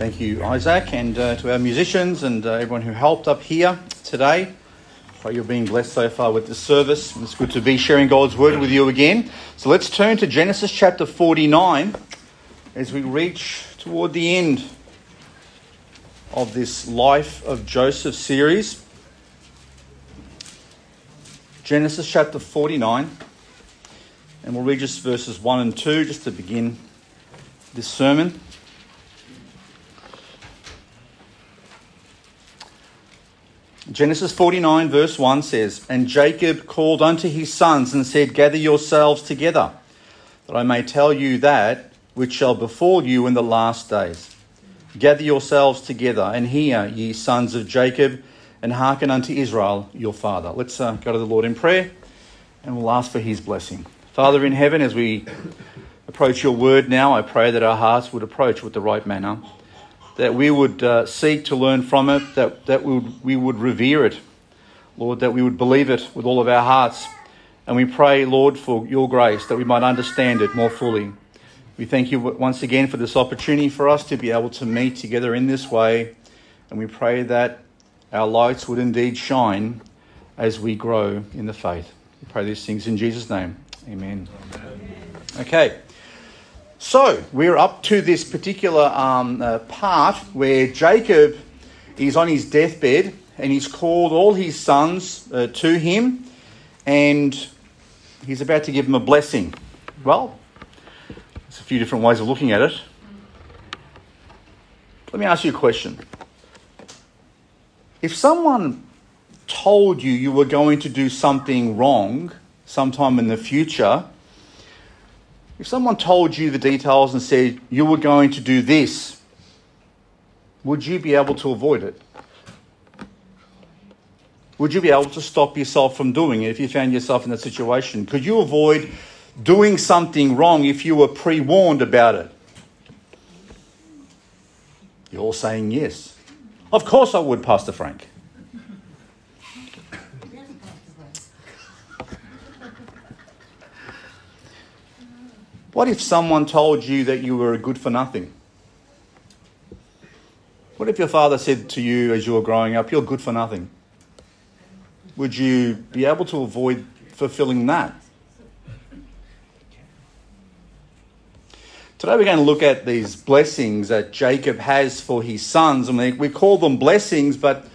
Thank you, Isaac, and uh, to our musicians and uh, everyone who helped up here today. Pray you're being blessed so far with this service. It's good to be sharing God's word with you again. So let's turn to Genesis chapter 49 as we reach toward the end of this Life of Joseph series. Genesis chapter 49, and we'll read just verses 1 and 2 just to begin this sermon. Genesis 49, verse 1 says, And Jacob called unto his sons and said, Gather yourselves together, that I may tell you that which shall befall you in the last days. Gather yourselves together, and hear, ye sons of Jacob, and hearken unto Israel your father. Let's uh, go to the Lord in prayer, and we'll ask for his blessing. Father in heaven, as we approach your word now, I pray that our hearts would approach with the right manner that we would uh, seek to learn from it, that, that we would, we would revere it, Lord, that we would believe it with all of our hearts. And we pray, Lord, for your grace that we might understand it more fully. We thank you once again for this opportunity for us to be able to meet together in this way. And we pray that our lights would indeed shine as we grow in the faith. We pray these things in Jesus' name. Amen. Amen. Okay. So we're up to this particular um, uh, part where Jacob is on his deathbed and he's called all his sons uh, to him and he's about to give them a blessing. Well, there's a few different ways of looking at it. Let me ask you a question. If someone told you you were going to do something wrong sometime in the future, if someone told you the details and said you were going to do this, would you be able to avoid it? Would you be able to stop yourself from doing it if you found yourself in that situation? Could you avoid doing something wrong if you were pre warned about it? You're all saying yes. Of course I would, Pastor Frank. What if someone told you that you were a good for nothing? What if your father said to you as you were growing up, You're good for nothing? Would you be able to avoid fulfilling that? Today we're going to look at these blessings that Jacob has for his sons. I mean, we call them blessings, but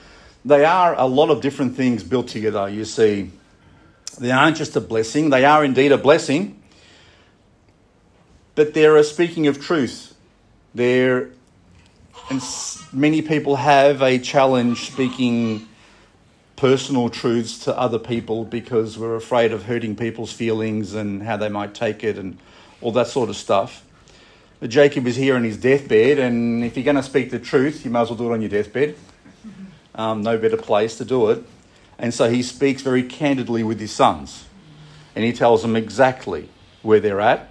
they are a lot of different things built together. You see, they aren't just a blessing, they are indeed a blessing. But there are speaking of truth. There, and many people have a challenge speaking personal truths to other people because we're afraid of hurting people's feelings and how they might take it and all that sort of stuff. But Jacob is here on his deathbed, and if you're going to speak the truth, you might as well do it on your deathbed. Um, no better place to do it. And so he speaks very candidly with his sons, and he tells them exactly where they're at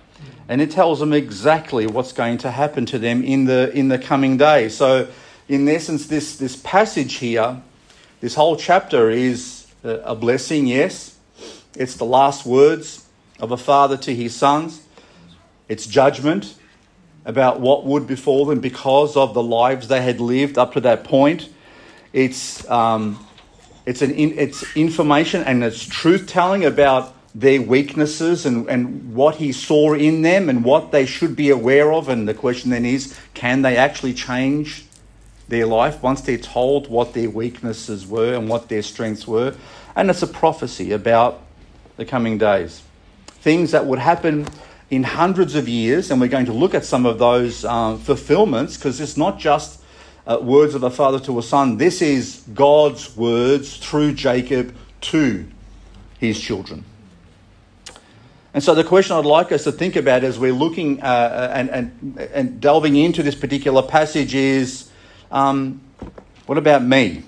and it tells them exactly what's going to happen to them in the in the coming day. So, in essence, this this passage here, this whole chapter is a blessing. Yes, it's the last words of a father to his sons. It's judgment about what would befall them because of the lives they had lived up to that point. It's um, it's an in, it's information and it's truth telling about their weaknesses and, and what he saw in them and what they should be aware of. And the question then is can they actually change their life once they're told what their weaknesses were and what their strengths were? And it's a prophecy about the coming days. Things that would happen in hundreds of years, and we're going to look at some of those um, fulfillments because it's not just uh, words of a father to a son, this is God's words through Jacob to his children. And so the question I'd like us to think about as we're looking uh, uh, and, and, and delving into this particular passage is um, what about me?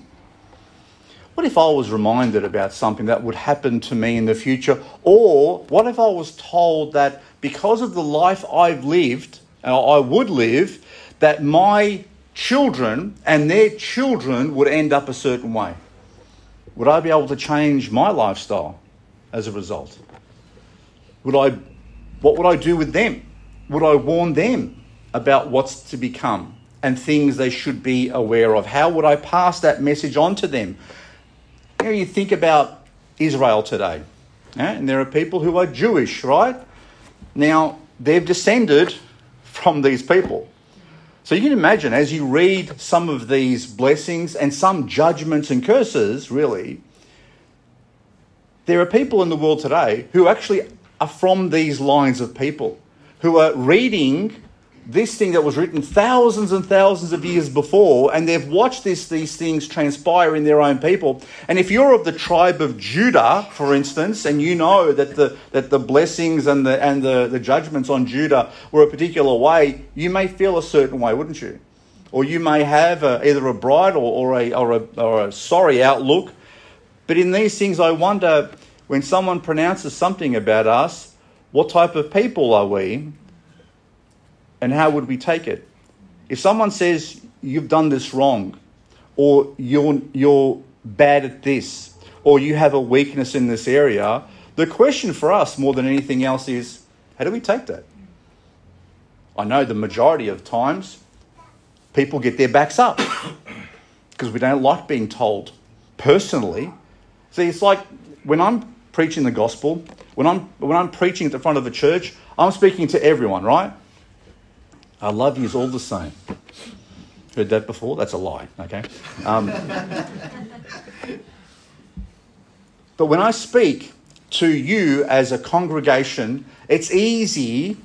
What if I was reminded about something that would happen to me in the future? Or what if I was told that because of the life I've lived, and I would live, that my children and their children would end up a certain way? Would I be able to change my lifestyle as a result? Would I, what would I do with them? Would I warn them about what's to become and things they should be aware of? How would I pass that message on to them? You, know, you think about Israel today, yeah? and there are people who are Jewish, right? Now, they've descended from these people. So you can imagine as you read some of these blessings and some judgments and curses, really, there are people in the world today who actually are from these lines of people who are reading this thing that was written thousands and thousands of years before, and they've watched this, these things transpire in their own people. And if you're of the tribe of Judah, for instance, and you know that the, that the blessings and, the, and the, the judgments on Judah were a particular way, you may feel a certain way, wouldn't you? Or you may have a, either a bright or, or, a, or, a, or a sorry outlook. But in these things, I wonder when someone pronounces something about us, what type of people are we? And how would we take it? If someone says, You've done this wrong, or you're, you're bad at this, or you have a weakness in this area, the question for us more than anything else is, How do we take that? I know the majority of times people get their backs up because we don't like being told personally. See, it's like when I'm preaching the gospel, when I'm, when I'm preaching at the front of the church, I'm speaking to everyone, right? I love you all the same. Heard that before? That's a lie, okay? Um, but when I speak to you as a congregation, it's easy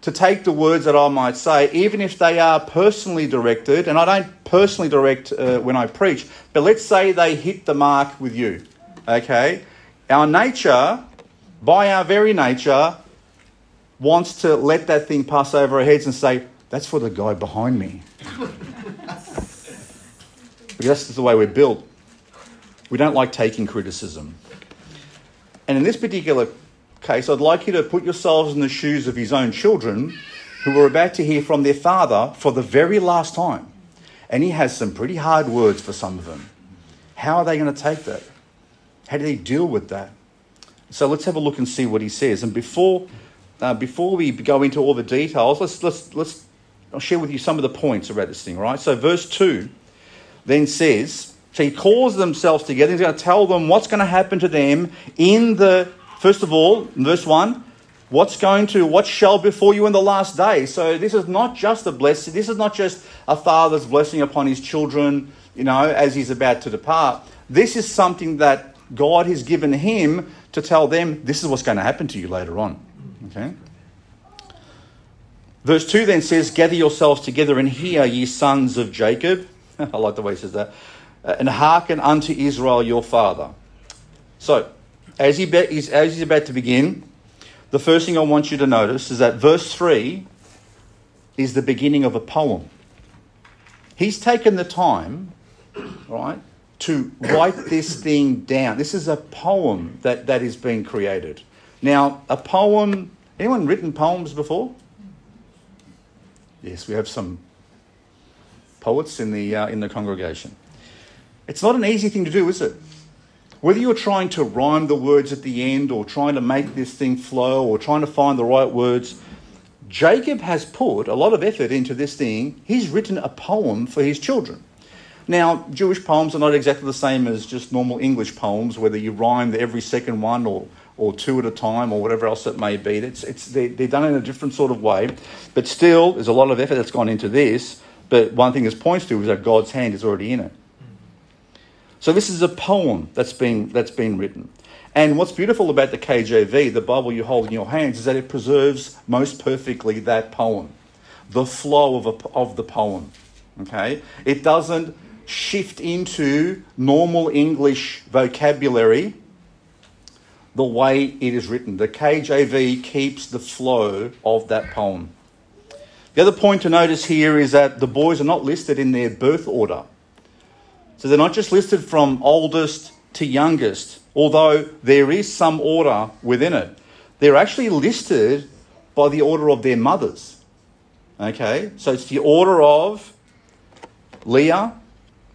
to take the words that I might say, even if they are personally directed, and I don't personally direct uh, when I preach, but let's say they hit the mark with you, okay? Our nature, by our very nature, wants to let that thing pass over our heads and say, that's for the guy behind me. because that's the way we're built. We don't like taking criticism. And in this particular case, I'd like you to put yourselves in the shoes of his own children who are about to hear from their father for the very last time. And he has some pretty hard words for some of them. How are they going to take that? How do they deal with that? So let's have a look and see what he says. And before uh, before we go into all the details, let's, let's, let's I'll share with you some of the points about this thing, right? So, verse 2 then says, so he calls themselves together. He's going to tell them what's going to happen to them in the, first of all, verse 1, what's going to, what shall befall you in the last day. So, this is not just a blessing, this is not just a father's blessing upon his children, you know, as he's about to depart. This is something that God has given him to tell them this is what's going to happen to you later on. Okay? Verse 2 then says, Gather yourselves together and hear, ye sons of Jacob. I like the way he says that. Uh, and hearken unto Israel your father. So, as, he be- as he's about to begin, the first thing I want you to notice is that verse 3 is the beginning of a poem. He's taken the time, right, to write this thing down. This is a poem that, that is being created. Now, a poem, anyone written poems before? Yes, we have some poets in the, uh, in the congregation. It's not an easy thing to do, is it? Whether you're trying to rhyme the words at the end or trying to make this thing flow or trying to find the right words, Jacob has put a lot of effort into this thing. He's written a poem for his children. Now, Jewish poems are not exactly the same as just normal English poems, whether you rhyme every second one or or two at a time or whatever else it may be. It's, it's, they, they're done in a different sort of way. But still, there's a lot of effort that's gone into this. But one thing this points to is that God's hand is already in it. So this is a poem that's been, that's been written. And what's beautiful about the KJV, the Bible you hold in your hands, is that it preserves most perfectly that poem, the flow of, a, of the poem. Okay? It doesn't shift into normal English vocabulary the way it is written. The KJV keeps the flow of that poem. The other point to notice here is that the boys are not listed in their birth order. So they're not just listed from oldest to youngest, although there is some order within it. They're actually listed by the order of their mothers. Okay? So it's the order of Leah,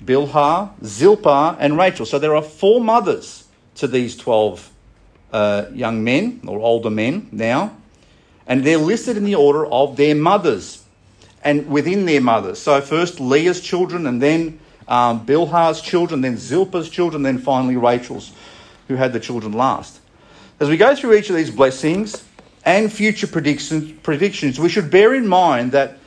Bilhah, Zilpah, and Rachel. So there are four mothers to these 12 uh, young men or older men now, and they're listed in the order of their mothers. and within their mothers. So first Leah's children, and then um, Bilhah's children, then Zilpah's children, then finally Rachel's, who had the children last. As we go through each of these blessings and future predictions, predictions, we should bear in mind that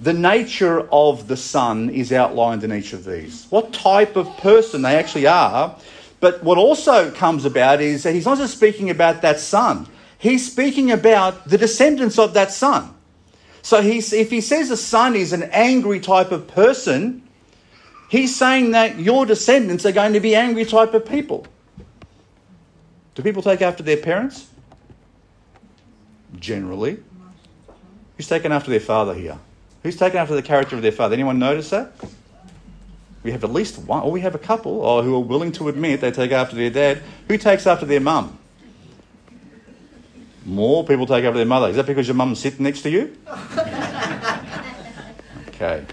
the nature of the son is outlined in each of these. What type of person they actually are. But what also comes about is that he's not just speaking about that son, he's speaking about the descendants of that son. So he's, if he says a son is an angry type of person, he's saying that your descendants are going to be angry type of people. Do people take after their parents? Generally. Who's taken after their father here? Who's taken after the character of their father? Anyone notice that? We have at least one, or we have a couple or who are willing to admit they take after their dad. Who takes after their mum? More people take after their mother. Is that because your mum's sitting next to you? Okay.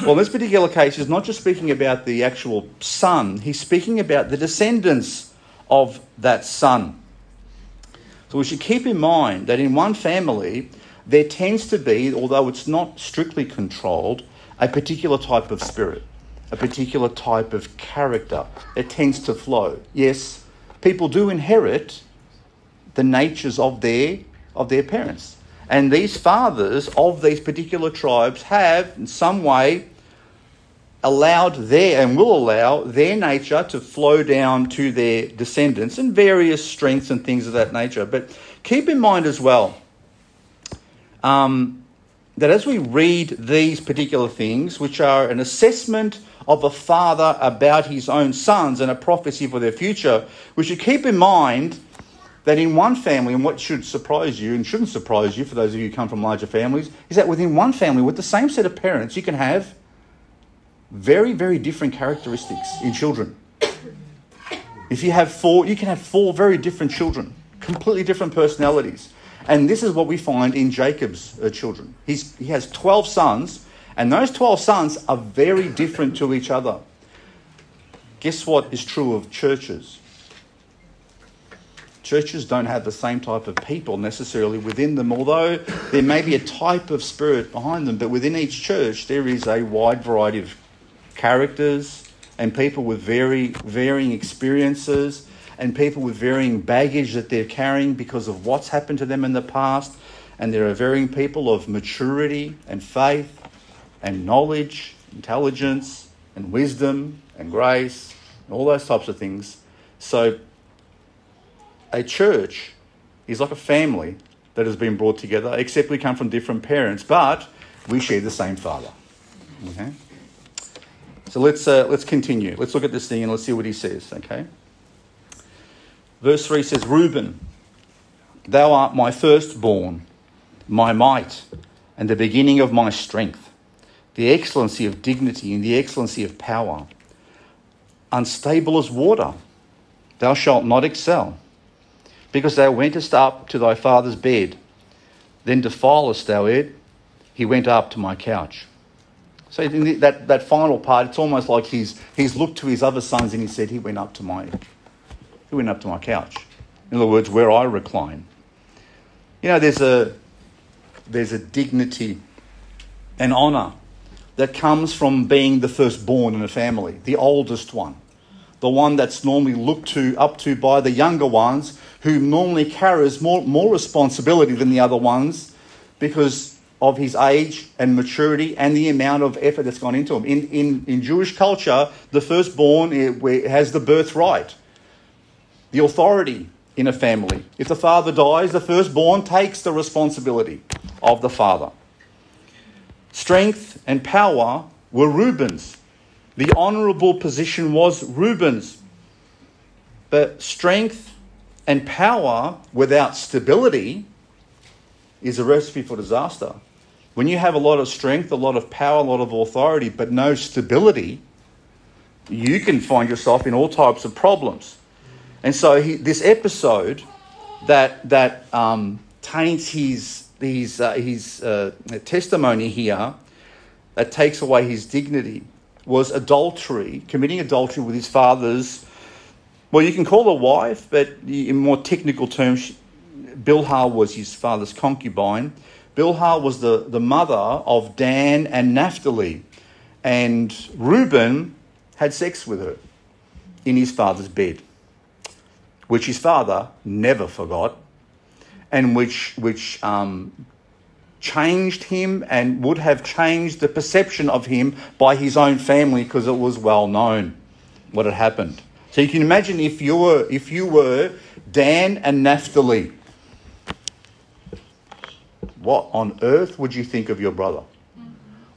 Well, in this particular case, he's not just speaking about the actual son, he's speaking about the descendants of that son. So we should keep in mind that in one family, there tends to be, although it's not strictly controlled, a particular type of spirit, a particular type of character that tends to flow. Yes, people do inherit the natures of their of their parents. And these fathers of these particular tribes have in some way allowed their and will allow their nature to flow down to their descendants and various strengths and things of that nature. But keep in mind as well um, that as we read these particular things, which are an assessment of a father about his own sons and a prophecy for their future, we should keep in mind that in one family, and what should surprise you and shouldn't surprise you for those of you who come from larger families, is that within one family, with the same set of parents, you can have very, very different characteristics in children. If you have four, you can have four very different children, completely different personalities. And this is what we find in Jacob's uh, children. He's, he has 12 sons, and those 12 sons are very different to each other. Guess what is true of churches? Churches don't have the same type of people necessarily within them, although there may be a type of spirit behind them, but within each church there is a wide variety of characters and people with very varying experiences and people with varying baggage that they're carrying because of what's happened to them in the past. And there are varying people of maturity and faith and knowledge, intelligence and wisdom and grace and all those types of things. So, a church is like a family that has been brought together, except we come from different parents, but we share the same Father. Okay? So let's, uh, let's continue. Let's look at this thing and let's see what he says, okay? Verse 3 says, Reuben, thou art my firstborn, my might, and the beginning of my strength, the excellency of dignity and the excellency of power. Unstable as water, thou shalt not excel, because thou wentest up to thy father's bed, then defilest thou it, he went up to my couch. So that, that final part, it's almost like he's, he's looked to his other sons and he said, he went up to my he went up to my couch. In other words, where I recline. You know, there's a, there's a dignity and honour that comes from being the firstborn in a family, the oldest one, the one that's normally looked to up to by the younger ones, who normally carries more, more responsibility than the other ones because of his age and maturity and the amount of effort that's gone into him. In, in, in Jewish culture, the firstborn eh, has the birthright the authority in a family. If the father dies, the firstborn takes the responsibility of the father. Strength and power were Reuben's. The honourable position was Reuben's. But strength and power without stability is a recipe for disaster. When you have a lot of strength, a lot of power, a lot of authority, but no stability, you can find yourself in all types of problems. And so he, this episode that that um, taints his his uh, his uh, testimony here, that takes away his dignity, was adultery, committing adultery with his father's. Well, you can call her wife, but in more technical terms, Bilhah was his father's concubine. Bilhah was the, the mother of Dan and Naphtali, and Reuben had sex with her in his father's bed, which his father never forgot, and which, which um, changed him and would have changed the perception of him by his own family because it was well known what had happened. So you can imagine if you were if you were Dan and Naphtali, what on earth would you think of your brother?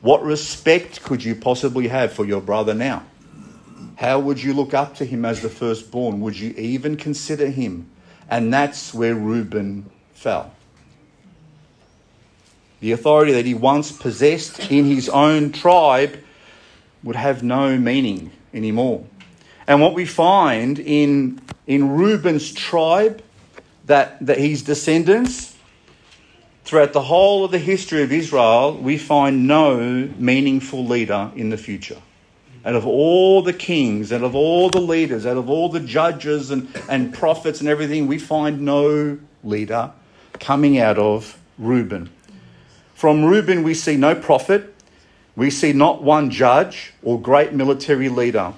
What respect could you possibly have for your brother now? How would you look up to him as the firstborn? Would you even consider him? And that's where Reuben fell. The authority that he once possessed in his own tribe would have no meaning anymore. And what we find in, in Reuben's tribe, that, that his descendants, throughout the whole of the history of Israel, we find no meaningful leader in the future. Out of all the kings, out of all the leaders, out of all the judges and, and prophets and everything, we find no leader coming out of Reuben. From Reuben, we see no prophet, we see not one judge or great military leader.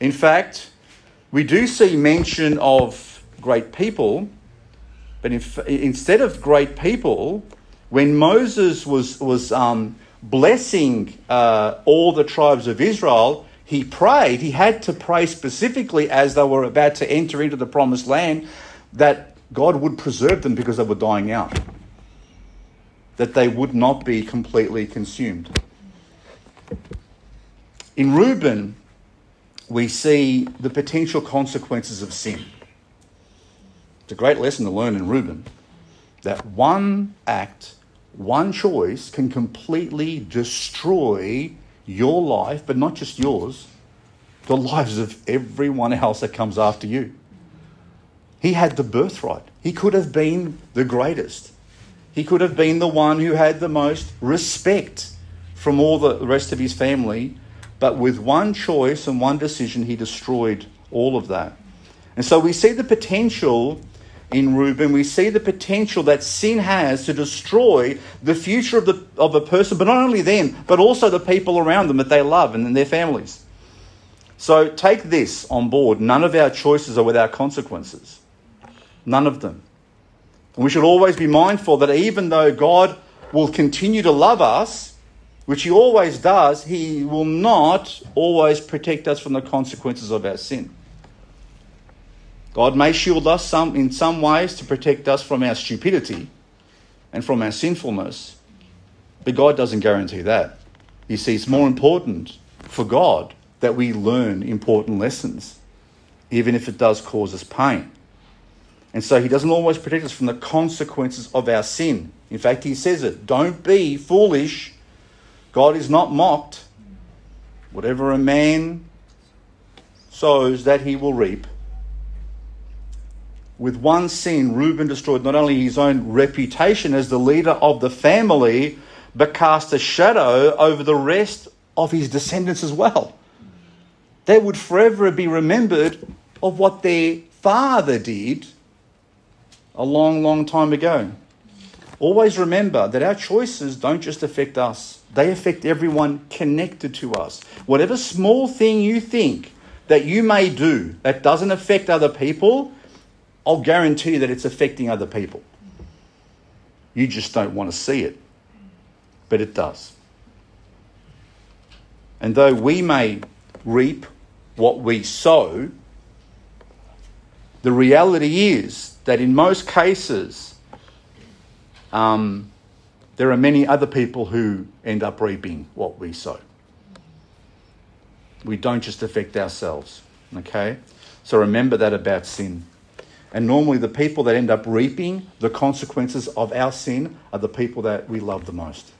In fact, we do see mention of great people, but instead of great people, when Moses was, was um, blessing uh, all the tribes of Israel, he prayed, he had to pray specifically as they were about to enter into the promised land that God would preserve them because they were dying out that they would not be completely consumed. In Reuben, we see the potential consequences of sin. It's a great lesson to learn in Reuben that one act, one choice can completely destroy your life, but not just yours, the lives of everyone else that comes after you. He had the birthright. He could have been the greatest. He could have been the one who had the most respect from all the rest of his family, but with one choice and one decision, he destroyed all of that. And so we see the potential in Reuben, we see the potential that sin has to destroy the future of, the, of a person, but not only them, but also the people around them that they love and their families. So take this on board. None of our choices are without consequences. None of them. And we should always be mindful that even though God will continue to love us, which He always does, He will not always protect us from the consequences of our sin. God may shield us some, in some ways to protect us from our stupidity and from our sinfulness, but God doesn't guarantee that. You see, it's more important for God that we learn important lessons, even if it does cause us pain. And so he doesn't always protect us from the consequences of our sin. In fact, he says it don't be foolish. God is not mocked. Whatever a man sows, that he will reap. With one sin, Reuben destroyed not only his own reputation as the leader of the family, but cast a shadow over the rest of his descendants as well. They would forever be remembered of what their father did a long, long time ago. Always remember that our choices don't just affect us, they affect everyone connected to us. Whatever small thing you think that you may do that doesn't affect other people, I'll guarantee you that it's affecting other people. You just don't want to see it, but it does. And though we may reap what we sow, the reality is that in most cases, um, there are many other people who end up reaping what we sow. We don't just affect ourselves, okay? So remember that about sin. And normally, the people that end up reaping the consequences of our sin are the people that we love the most.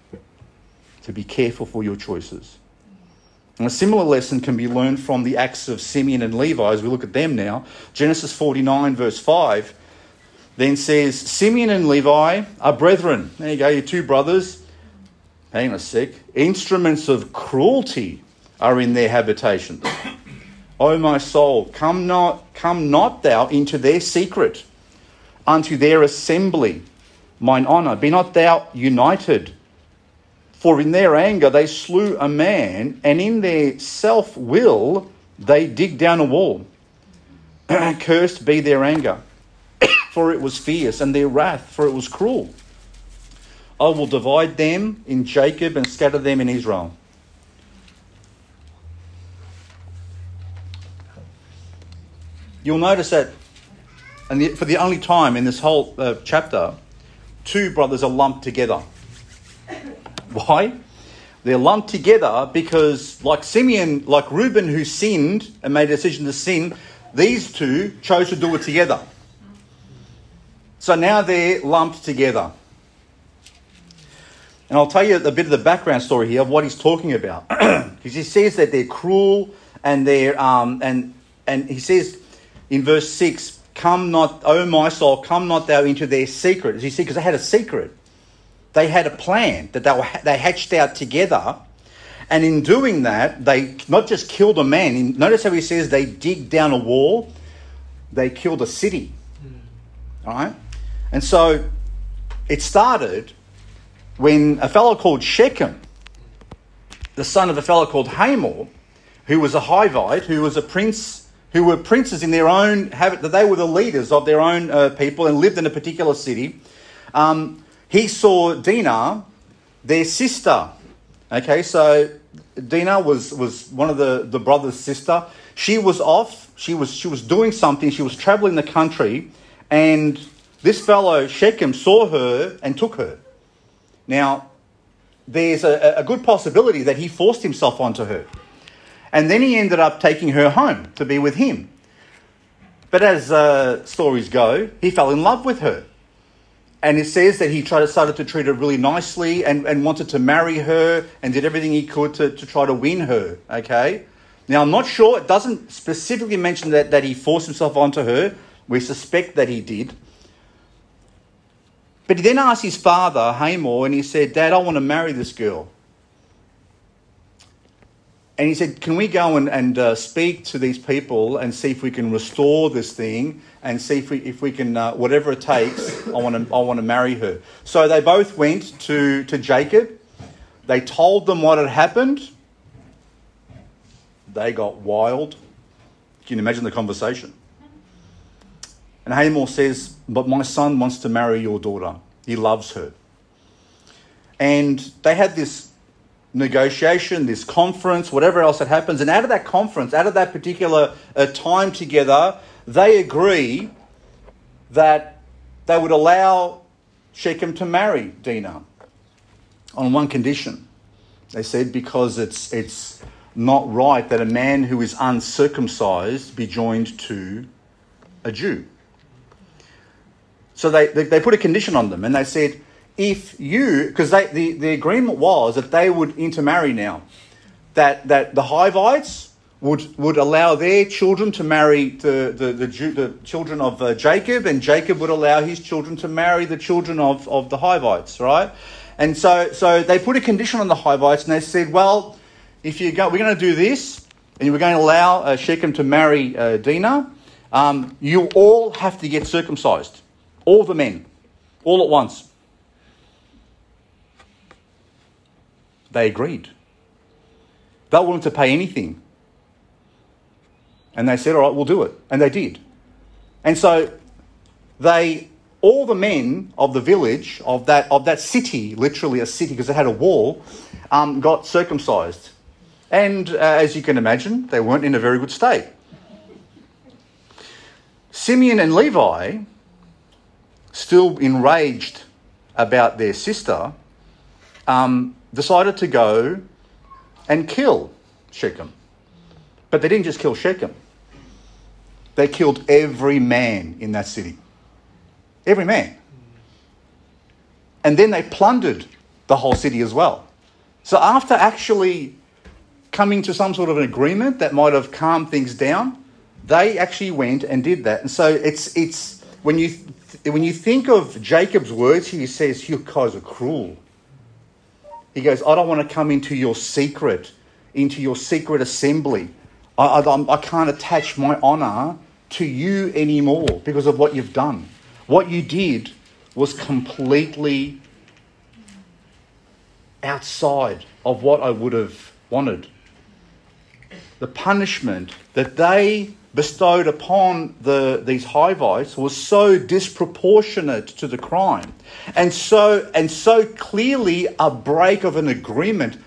So be careful for your choices. And a similar lesson can be learned from the acts of Simeon and Levi as we look at them now. Genesis 49, verse 5 then says, Simeon and Levi are brethren. There you go, your two brothers. Hang on a sec. Instruments of cruelty are in their habitation. O my soul, come not, come not thou into their secret, unto their assembly, mine honour? Be not thou united? For in their anger they slew a man, and in their self will they dig down a wall. Cursed be their anger, for it was fierce, and their wrath, for it was cruel. I will divide them in Jacob and scatter them in Israel. You'll notice that, and for the only time in this whole uh, chapter, two brothers are lumped together. Why? They're lumped together because, like Simeon, like Reuben, who sinned and made a decision to sin, these two chose to do it together. So now they're lumped together. And I'll tell you a bit of the background story here of what he's talking about. Because he says that they're cruel and they're um, and and he says in verse six, "Come not, O my soul, come not thou into their secret." As you see, because they had a secret, they had a plan that they were they hatched out together, and in doing that, they not just killed a man. Notice how he says they dig down a wall, they killed a city. Hmm. All right, and so it started when a fellow called Shechem, the son of a fellow called Hamor, who was a Hivite, who was a prince, who were princes in their own habit, that they were the leaders of their own uh, people and lived in a particular city. Um, he saw Dinah, their sister. Okay, so Dinah was, was one of the, the brother's sister. She was off. She was she was doing something. She was traveling the country, and this fellow Shechem saw her and took her. Now, there's a, a, good possibility that he forced himself onto her. And then he ended up taking her home to be with him. But as uh, stories go, he fell in love with her. And it says that he tried, started to treat her really nicely and, and wanted to marry her and did everything he could to, to try to win her. Okay? Now, I'm not sure, it doesn't specifically mention that, that he forced himself onto her. We suspect that he did. But he then asked his father, Hamor, and he said, Dad, I want to marry this girl. And he said, Can we go and, and uh, speak to these people and see if we can restore this thing and see if we, if we can, uh, whatever it takes, I want, to, I want to marry her. So they both went to, to Jacob. They told them what had happened. They got wild. Can you imagine the conversation? And Hamor says, But my son wants to marry your daughter. He loves her. And they had this negotiation, this conference, whatever else that happens. And out of that conference, out of that particular uh, time together, they agree that they would allow Shechem to marry Dinah on one condition. They said because it's, it's not right that a man who is uncircumcised be joined to a Jew. So they, they, they put a condition on them and they said, if you, because the, the agreement was that they would intermarry now, that, that the Hivites would, would allow their children to marry the, the, the, the children of uh, Jacob, and Jacob would allow his children to marry the children of, of the Hivites, right? And so, so they put a condition on the Hivites and they said, well, if you go, we're going to do this, and we're going to allow uh, Shechem to marry uh, Dinah, um, you all have to get circumcised. All the men, all at once. They agreed. They were willing to pay anything. And they said, All right, we'll do it. And they did. And so they, all the men of the village, of that, of that city, literally a city because it had a wall, um, got circumcised. And uh, as you can imagine, they weren't in a very good state. Simeon and Levi still enraged about their sister, um, decided to go and kill Shechem. But they didn't just kill Shechem, they killed every man in that city. Every man. And then they plundered the whole city as well. So after actually coming to some sort of an agreement that might have calmed things down, they actually went and did that. And so it's it's when you when you think of Jacob's words, he says, You guys are cruel. He goes, I don't want to come into your secret, into your secret assembly. I, I, I can't attach my honor to you anymore because of what you've done. What you did was completely outside of what I would have wanted. The punishment that they bestowed upon the, these Hivites was so disproportionate to the crime and so, and so clearly a break of an agreement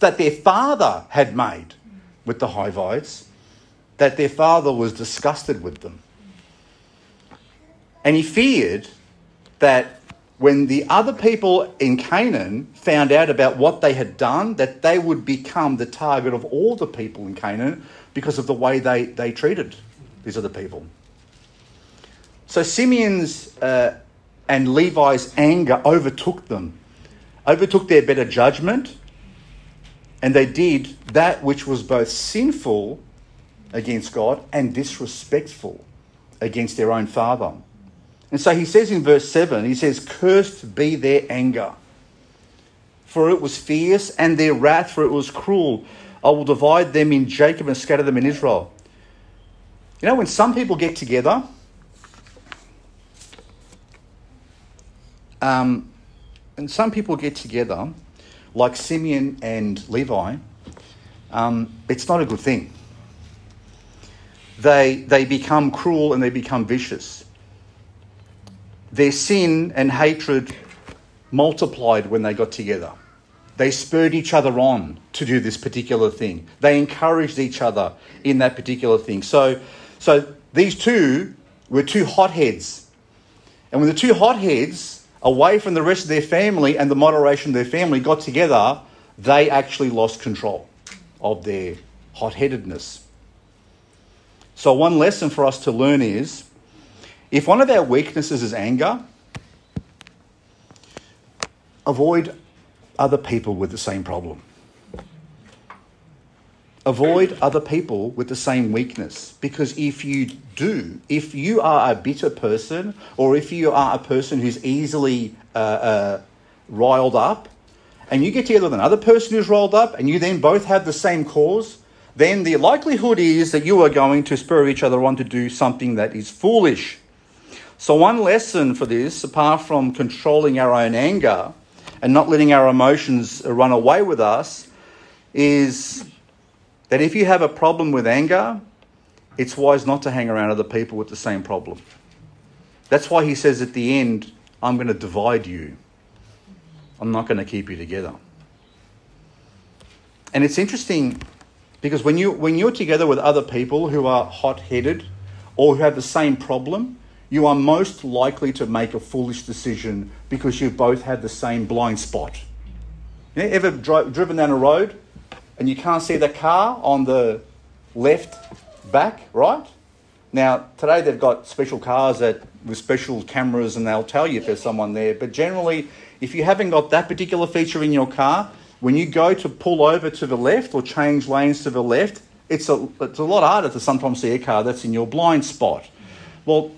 that their father had made with the Hivites that their father was disgusted with them. And he feared that when the other people in Canaan found out about what they had done, that they would become the target of all the people in Canaan because of the way they, they treated these other people. So Simeon's uh, and Levi's anger overtook them, overtook their better judgment, and they did that which was both sinful against God and disrespectful against their own father. And so he says in verse 7, he says, Cursed be their anger, for it was fierce, and their wrath, for it was cruel. I will divide them in Jacob and scatter them in Israel. You know, when some people get together, um, and some people get together, like Simeon and Levi, um, it's not a good thing. They, they become cruel and they become vicious. Their sin and hatred multiplied when they got together. They spurred each other on to do this particular thing. They encouraged each other in that particular thing. So, so these two were two hotheads. And when the two hotheads, away from the rest of their family and the moderation of their family, got together, they actually lost control of their hot headedness. So, one lesson for us to learn is if one of our weaknesses is anger, avoid other people with the same problem. Avoid other people with the same weakness. Because if you do, if you are a bitter person, or if you are a person who's easily uh, uh, riled up, and you get together with another person who's riled up, and you then both have the same cause, then the likelihood is that you are going to spur each other on to do something that is foolish. So, one lesson for this, apart from controlling our own anger and not letting our emotions run away with us, is that if you have a problem with anger, it's wise not to hang around other people with the same problem. That's why he says at the end, I'm going to divide you. I'm not going to keep you together. And it's interesting because when, you, when you're together with other people who are hot headed or who have the same problem, you are most likely to make a foolish decision because you've both had the same blind spot. You ever dri- driven down a road and you can't see the car on the left back, right? Now, today they've got special cars that with special cameras and they'll tell you if there's someone there. But generally, if you haven't got that particular feature in your car, when you go to pull over to the left or change lanes to the left, it's a, it's a lot harder to sometimes see a car that's in your blind spot. Well,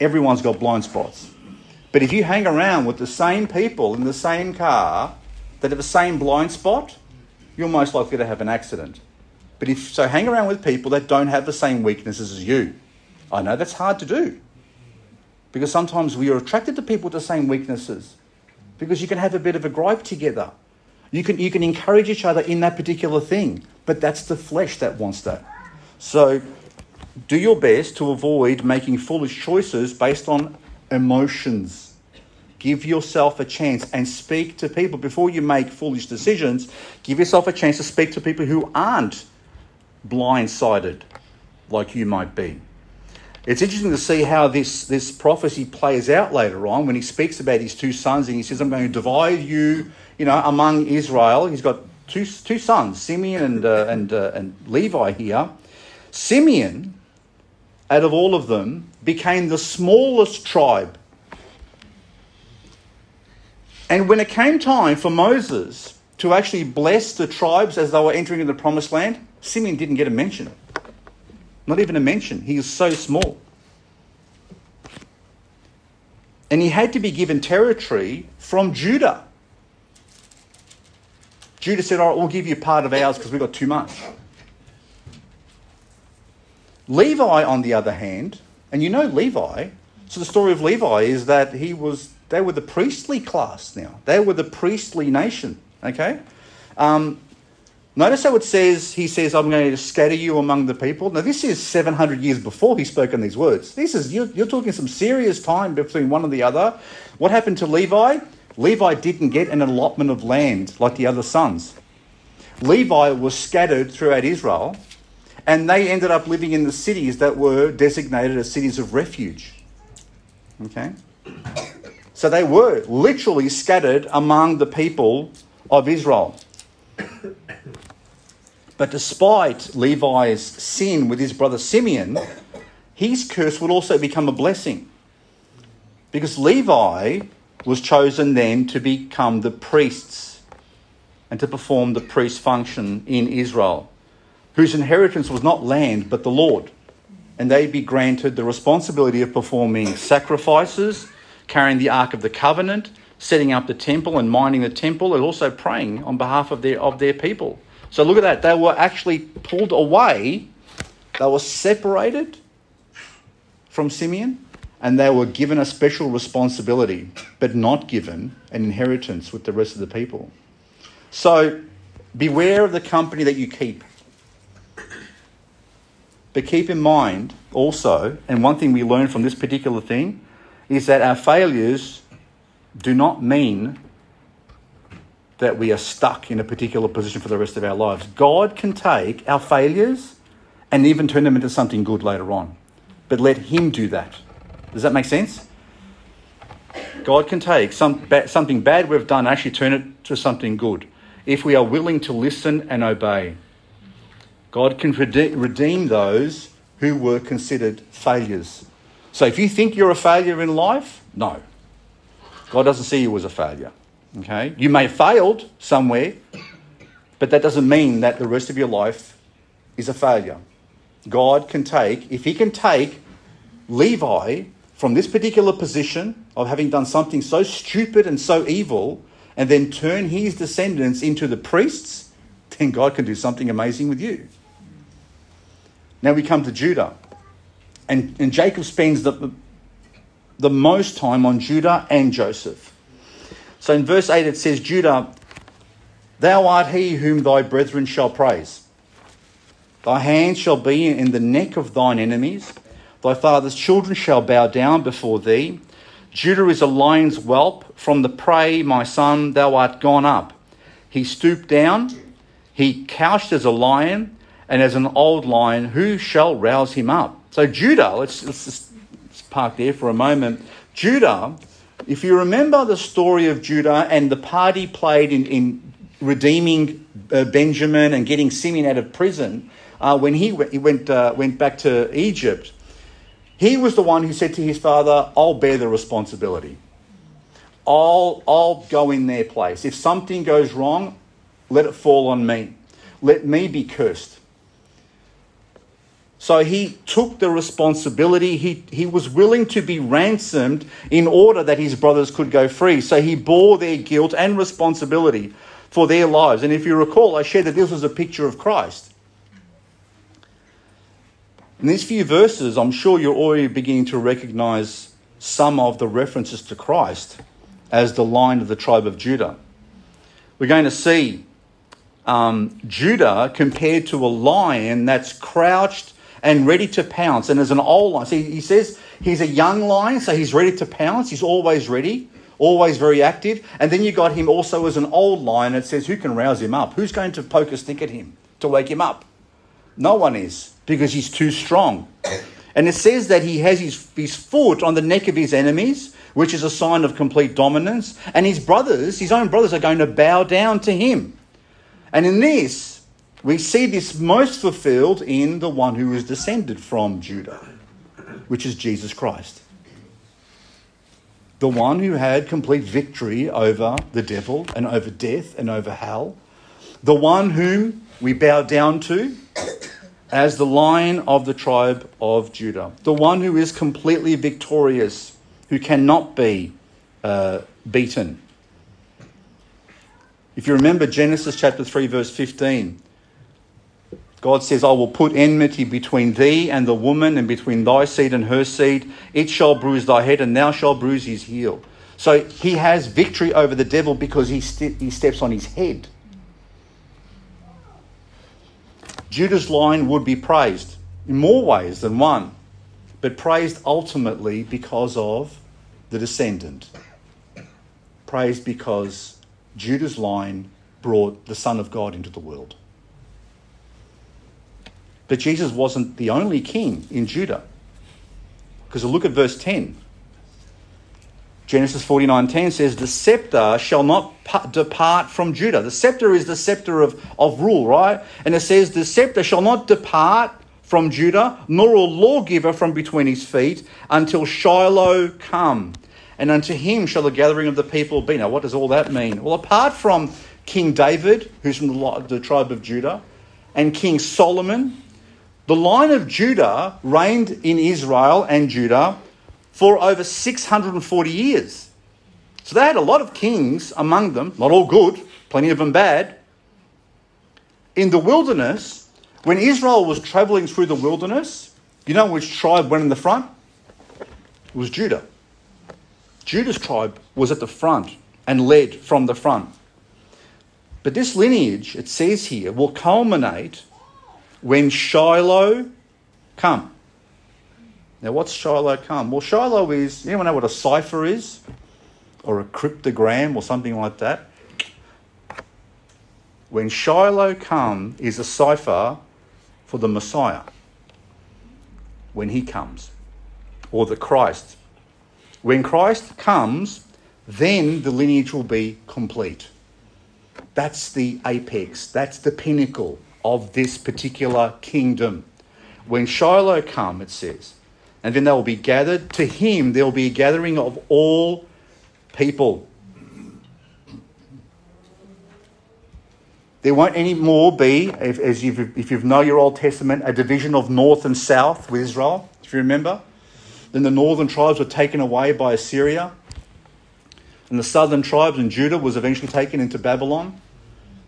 everyone's got blind spots. But if you hang around with the same people in the same car that have the same blind spot, you're most likely to have an accident. But if so, hang around with people that don't have the same weaknesses as you. I know that's hard to do because sometimes we are attracted to people with the same weaknesses because you can have a bit of a gripe together. You can, you can encourage each other in that particular thing, but that's the flesh that wants that. So do your best to avoid making foolish choices based on emotions. Give yourself a chance and speak to people before you make foolish decisions. Give yourself a chance to speak to people who aren't blindsided like you might be. It's interesting to see how this, this prophecy plays out later on when he speaks about his two sons and he says, I'm going to divide you, you know, among Israel. He's got two, two sons, Simeon and, uh, and, uh, and Levi here. Simeon, out of all of them, became the smallest tribe. And when it came time for Moses to actually bless the tribes as they were entering the promised land, Simeon didn't get a mention. Not even a mention. He is so small. And he had to be given territory from Judah. Judah said, All right, we'll give you part of ours because we've got too much. Levi, on the other hand, and you know Levi, so the story of Levi is that he was They were the priestly class now. They were the priestly nation. Okay? Um, notice how it says, he says, I'm going to scatter you among the people. Now, this is 700 years before he's spoken these words. This is, you're, you're talking some serious time between one and the other. What happened to Levi? Levi didn't get an allotment of land like the other sons. Levi was scattered throughout Israel, and they ended up living in the cities that were designated as cities of refuge. Okay? So they were literally scattered among the people of Israel. But despite Levi's sin with his brother Simeon, his curse would also become a blessing. Because Levi was chosen then to become the priests and to perform the priest function in Israel, whose inheritance was not land but the Lord. And they'd be granted the responsibility of performing sacrifices, carrying the Ark of the Covenant, setting up the temple and minding the temple, and also praying on behalf of their, of their people. So look at that. They were actually pulled away, they were separated from Simeon, and they were given a special responsibility, but not given an inheritance with the rest of the people. So beware of the company that you keep. But keep in mind also, and one thing we learn from this particular thing is that our failures do not mean that we are stuck in a particular position for the rest of our lives. God can take our failures and even turn them into something good later on. But let Him do that. Does that make sense? God can take some something bad we've done, actually turn it to something good if we are willing to listen and obey. God can redeem those who were considered failures. So if you think you're a failure in life, no. God doesn't see you as a failure. Okay? You may have failed somewhere, but that doesn't mean that the rest of your life is a failure. God can take, if He can take Levi from this particular position of having done something so stupid and so evil, and then turn his descendants into the priests, then God can do something amazing with you. Now we come to Judah. And, and Jacob spends the, the most time on Judah and Joseph. So in verse 8 it says, Judah, thou art he whom thy brethren shall praise. Thy hand shall be in the neck of thine enemies. Thy father's children shall bow down before thee. Judah is a lion's whelp. From the prey, my son, thou art gone up. He stooped down. He couched as a lion, and as an old lion, who shall rouse him up? So Judah, let's, let's just park there for a moment. Judah if you remember the story of Judah and the part he played in, in redeeming uh, Benjamin and getting Simeon out of prison, uh, when he, he went, uh, went back to Egypt, he was the one who said to his father, I'll bear the responsibility. I'll, I'll go in their place. If something goes wrong, let it fall on me. Let me be cursed. So he took the responsibility. He, he was willing to be ransomed in order that his brothers could go free. So he bore their guilt and responsibility for their lives. And if you recall, I shared that this was a picture of Christ. In these few verses, I'm sure you're already beginning to recognize some of the references to Christ as the line of the tribe of Judah. We're going to see um, Judah compared to a lion that's crouched and ready to pounce. And as an old lion, he says he's a young lion, so he's ready to pounce. He's always ready, always very active. And then you got him also as an old lion. It says, who can rouse him up? Who's going to poke a stick at him to wake him up? No one is, because he's too strong. And it says that he has his, his foot on the neck of his enemies, which is a sign of complete dominance. And his brothers, his own brothers, are going to bow down to him. And in this, we see this most fulfilled in the one who is descended from Judah, which is Jesus Christ. The one who had complete victory over the devil and over death and over hell. The one whom we bow down to as the lion of the tribe of Judah. The one who is completely victorious, who cannot be uh, beaten. If you remember Genesis chapter 3, verse 15, God says, I will put enmity between thee and the woman, and between thy seed and her seed. It shall bruise thy head, and thou shalt bruise his heel. So he has victory over the devil because he, st- he steps on his head. Judah's line would be praised in more ways than one, but praised ultimately because of the descendant. Praised because Judah's line brought the Son of God into the world. But Jesus wasn't the only king in Judah. Because look at verse 10. Genesis 49:10 says, "The scepter shall not depart from Judah." The scepter is the scepter of, of rule, right? And it says, "The scepter shall not depart from Judah, nor a lawgiver from between his feet, until Shiloh come. And unto him shall the gathering of the people be." Now, what does all that mean? Well, apart from King David, who's from the, the tribe of Judah, and King Solomon, the line of Judah reigned in Israel and Judah for over 640 years. So they had a lot of kings among them, not all good, plenty of them bad. In the wilderness, when Israel was traveling through the wilderness, you know which tribe went in the front? It was Judah. Judah's tribe was at the front and led from the front. But this lineage, it says here, will culminate when Shiloh come. Now, what's Shiloh come? Well, Shiloh is, anyone know what a cipher is? Or a cryptogram or something like that? When Shiloh come is a cipher for the Messiah. When he comes. Or the Christ. When Christ comes, then the lineage will be complete. That's the apex, that's the pinnacle of this particular kingdom. When Shiloh come, it says, and then they will be gathered to him, there will be a gathering of all people. There won't any more be, if, as you've, if you know your Old Testament, a division of north and south with Israel, if you remember. Then the northern tribes were taken away by Assyria. And the southern tribes and Judah was eventually taken into Babylon.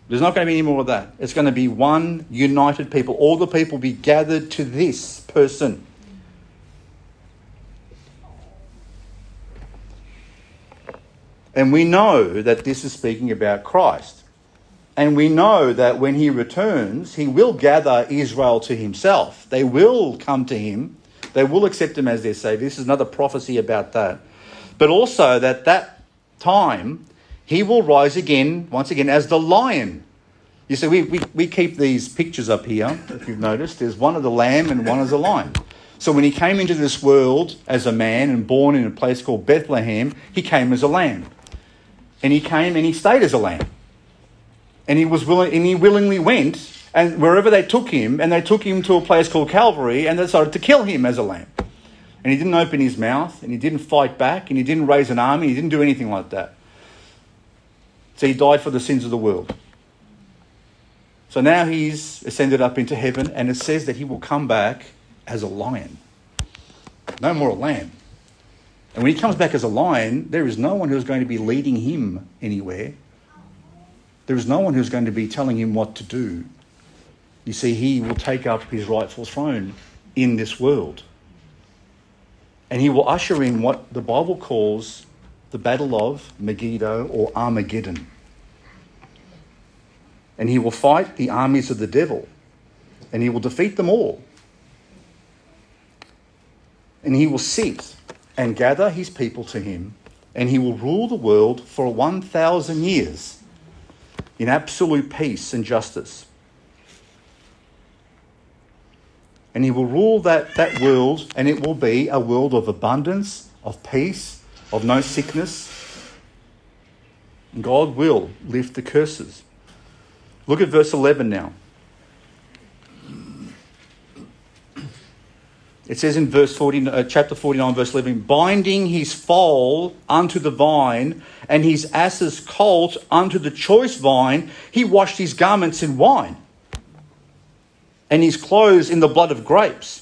There's not going to be any more of that. It's going to be one united people. All the people be gathered to this person. And we know that this is speaking about Christ. And we know that when he returns, he will gather Israel to himself. They will come to him. They will accept him as their Savior. This is another prophecy about that. But also that that time he will rise again, once again, as the lion. You see, we, we, we keep these pictures up here, if you've noticed. There's one of the lamb and one as a lion. So when he came into this world as a man and born in a place called Bethlehem, he came as a lamb. And he came and he stayed as a lamb. And he was willing and he willingly went and wherever they took him, and they took him to a place called Calvary, and they decided to kill him as a lamb. And he didn't open his mouth, and he didn't fight back, and he didn't raise an army, he didn't do anything like that. So he died for the sins of the world. So now he's ascended up into heaven, and it says that he will come back as a lion. No more a lamb. And when he comes back as a lion, there is no one who's going to be leading him anywhere. There is no one who's going to be telling him what to do. You see, he will take up his rightful throne in this world. And he will usher in what the Bible calls the Battle of Megiddo or Armageddon. And he will fight the armies of the devil, and he will defeat them all. And he will sit and gather his people to him, and he will rule the world for 1,000 years in absolute peace and justice. And he will rule that, that world, and it will be a world of abundance, of peace, of no sickness. God will lift the curses. Look at verse 11 now. It says in verse 40, uh, chapter 49, verse 11, binding his foal unto the vine and his ass's colt unto the choice vine, he washed his garments in wine and his clothes in the blood of grapes.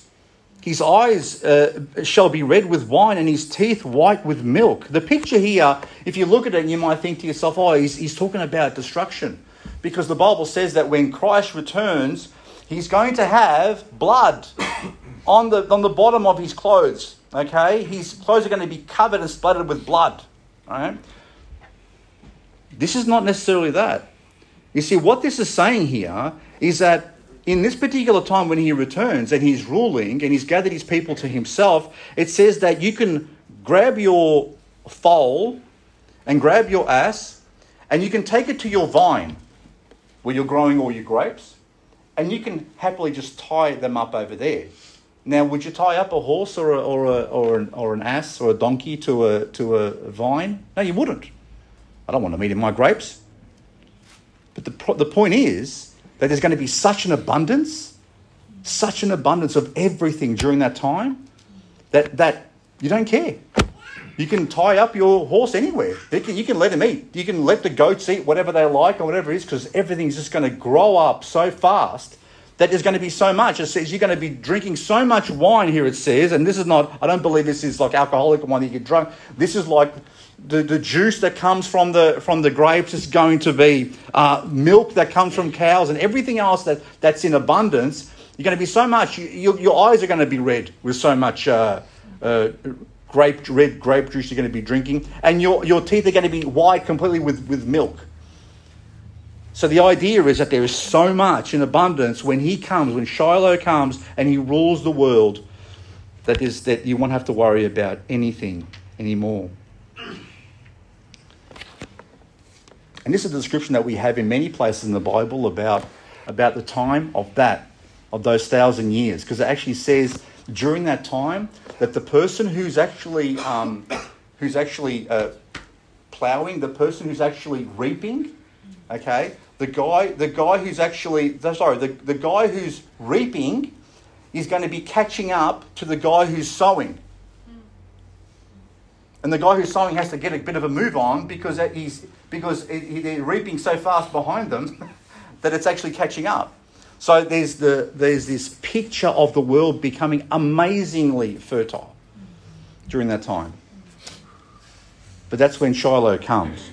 His eyes uh, shall be red with wine and his teeth white with milk. The picture here, if you look at it, you might think to yourself, oh, he's, he's talking about destruction. Because the Bible says that when Christ returns, he's going to have blood on the, on the bottom of his clothes. Okay? His clothes are going to be covered and splattered with blood. Right? This is not necessarily that. You see, what this is saying here is that in this particular time when he returns and he's ruling and he's gathered his people to himself, it says that you can grab your foal and grab your ass and you can take it to your vine where you're growing all your grapes and you can happily just tie them up over there. Now, would you tie up a horse or, a, or, a, or, an, or an ass or a donkey to a, to a vine? No, you wouldn't. I don't want to meet in my grapes. But the, the point is that there's going to be such an abundance, such an abundance of everything during that time that, that you don't care. You can tie up your horse anywhere. You can, you can let him eat. You can let the goats eat whatever they like or whatever it is because everything's just going to grow up so fast that there's going to be so much. It says you're going to be drinking so much wine here, it says, and this is not, I don't believe this is like alcoholic wine that you get drunk. This is like the, the juice that comes from the, from the grapes is going to be uh, milk that comes from cows and everything else that, that's in abundance. You're going to be so much, you, your, eyes are going to be red with so much uh, uh, grape, red grape juice you're going to be drinking, and your, your teeth are going to be white completely with, with milk. So the idea is that there is so much in abundance when he comes, when Shiloh comes and he rules the world, that is that you won't have to worry about anything anymore. And this is the description that we have in many places in the Bible about, about the time of that, of those thousand years, because it actually says during that time that the person who's actually um, who's actually uh, plowing, the person who's actually reaping, okay, the guy the guy who's actually sorry the, the guy who's reaping is going to be catching up to the guy who's sowing. And the guy who's sowing has to get a bit of a move on because he's because they're reaping so fast behind them that it's actually catching up. So there's, the, there's this picture of the world becoming amazingly fertile during that time. But that's when Shiloh comes.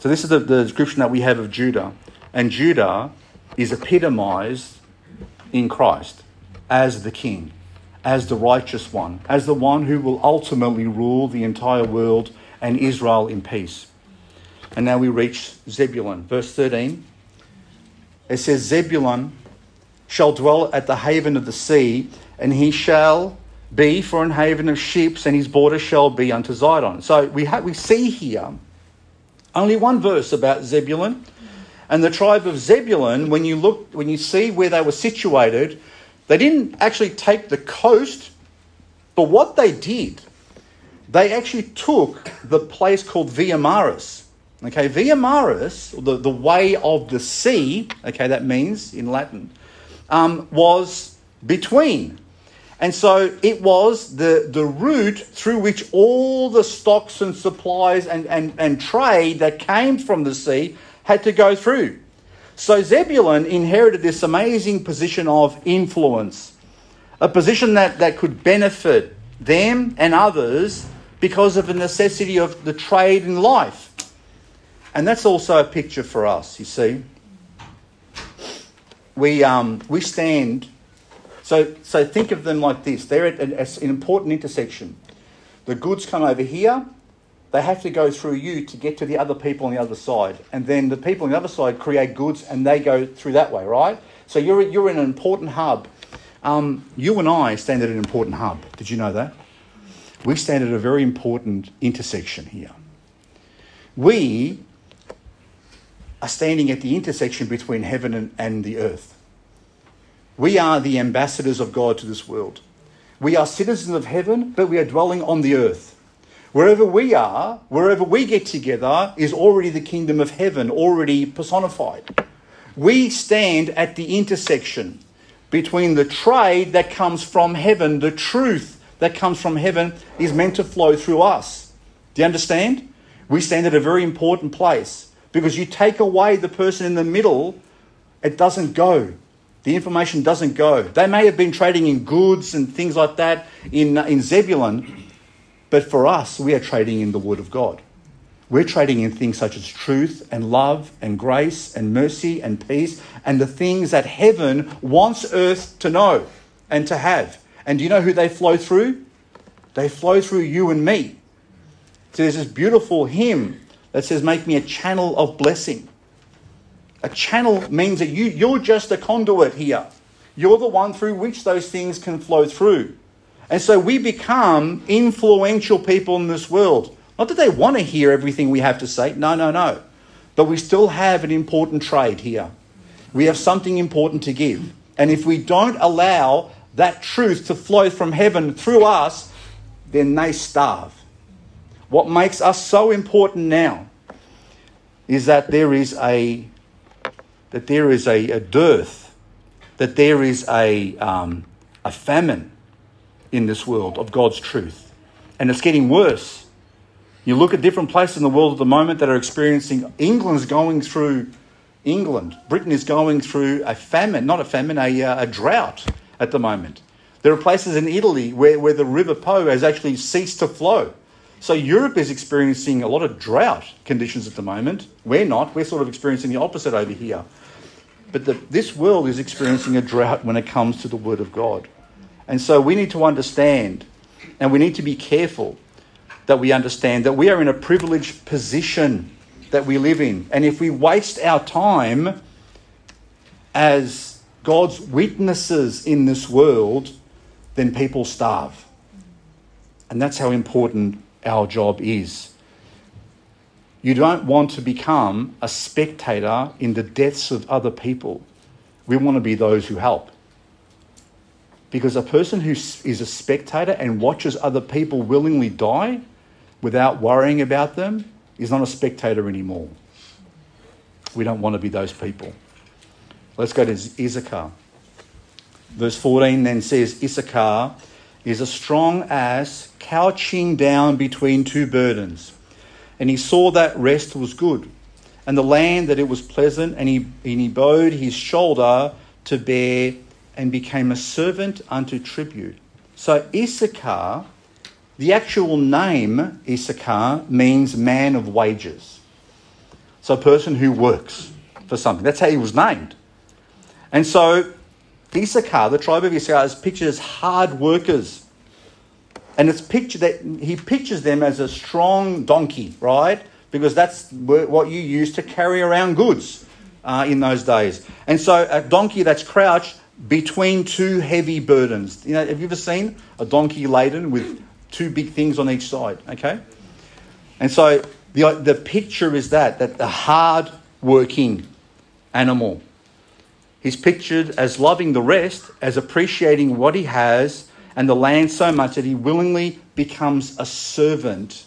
So this is the, the description that we have of Judah. And Judah is epitomized in Christ as the king, as the righteous one, as the one who will ultimately rule the entire world and Israel in peace. And now we reach Zebulun, verse 13. It says, Zebulun shall dwell at the haven of the sea, and he shall be for an haven of ships, and his border shall be unto Zidon. So we, ha- we see here only one verse about Zebulun. And the tribe of Zebulun, when you look, when you see where they were situated, they didn't actually take the coast, but what they did, they actually took the place called Via Maris. Okay, via maris, the, the way of the sea, okay, that means in Latin, um, was between. And so it was the, the route through which all the stocks and supplies and, and, and trade that came from the sea had to go through. So Zebulun inherited this amazing position of influence, a position that, that could benefit them and others because of the necessity of the trade in life. And that's also a picture for us, you see. We, um, we stand, so, so think of them like this they're at an, an important intersection. The goods come over here, they have to go through you to get to the other people on the other side. And then the people on the other side create goods and they go through that way, right? So you're, you're in an important hub. Um, you and I stand at an important hub. Did you know that? We stand at a very important intersection here. We are standing at the intersection between heaven and, and the earth. We are the ambassadors of God to this world. We are citizens of heaven, but we are dwelling on the earth. Wherever we are, wherever we get together, is already the kingdom of heaven, already personified. We stand at the intersection between the trade that comes from heaven, the truth that comes from heaven is meant to flow through us. Do you understand? We stand at a very important place. Because you take away the person in the middle, it doesn't go. The information doesn't go. They may have been trading in goods and things like that in, uh, in Zebulun, but for us, we are trading in the Word of God. We're trading in things such as truth and love and grace and mercy and peace and the things that heaven wants earth to know and to have. And do you know who they flow through? They flow through you and me. So there's this beautiful hymn that says, Make me a channel of blessing. A channel means that you, you're just a conduit here. You're the one through which those things can flow through. And so we become influential people in this world. Not that they want to hear everything we have to say. No, no, no. But we still have an important trade here. We have something important to give. And if we don't allow that truth to flow from heaven through us, then they starve. What makes us so important now is that there is a that there is a, a dearth, that there is a, um, a famine in this world of God's truth. And it's getting worse. You look at different places in the world at the moment that are experiencing, England's going through, England, Britain is going through a famine, not a famine, a, uh, a drought at the moment. There are places in Italy where, where the River Po has actually ceased to flow. So Europe is experiencing a lot of drought conditions at the moment. We're not. We're sort of experiencing the opposite over here. But the, this world is experiencing a drought when it comes to the Word of God. And so we need to understand and we need to be careful that we understand that we are in a privileged position that we live in. And if we waste our time as God's witnesses in this world, then people starve. And that's how important our job is. You don't want to become a spectator in the deaths of other people. We want to be those who help. Because a person who is a spectator and watches other people willingly die without worrying about them is not a spectator anymore. We don't want to be those people. Let's go to Issachar. Verse 14 then says Issachar is a strong ass couching down between two burdens. And he saw that rest was good, and the land that it was pleasant, and he, and he bowed his shoulder to bear and became a servant unto tribute. So Issachar, the actual name Issachar means man of wages. So a person who works for something. That's how he was named. And so Issachar, the tribe of Issachar, is pictured as hard workers. And it's pictured that he pictures them as a strong donkey, right? Because that's what you use to carry around goods uh, in those days. And so a donkey that's crouched between two heavy burdens. You know, have you ever seen a donkey laden with two big things on each side? Okay? And so the, the picture is that, that the hard working animal He's pictured as loving the rest, as appreciating what he has and the land so much that he willingly becomes a servant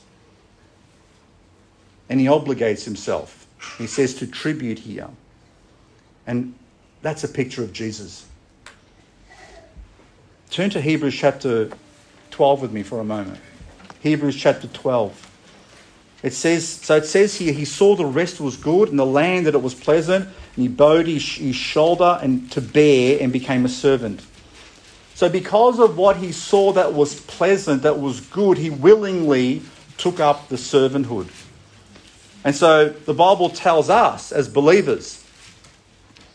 and he obligates himself. He says to tribute here. And that's a picture of Jesus. Turn to Hebrews chapter 12 with me for a moment. Hebrews chapter 12. It says, so it says here, he saw the rest was good and the land that it was pleasant, and he bowed his, his shoulder and to bear and became a servant. So because of what he saw that was pleasant, that was good, he willingly took up the servanthood. And so the Bible tells us as believers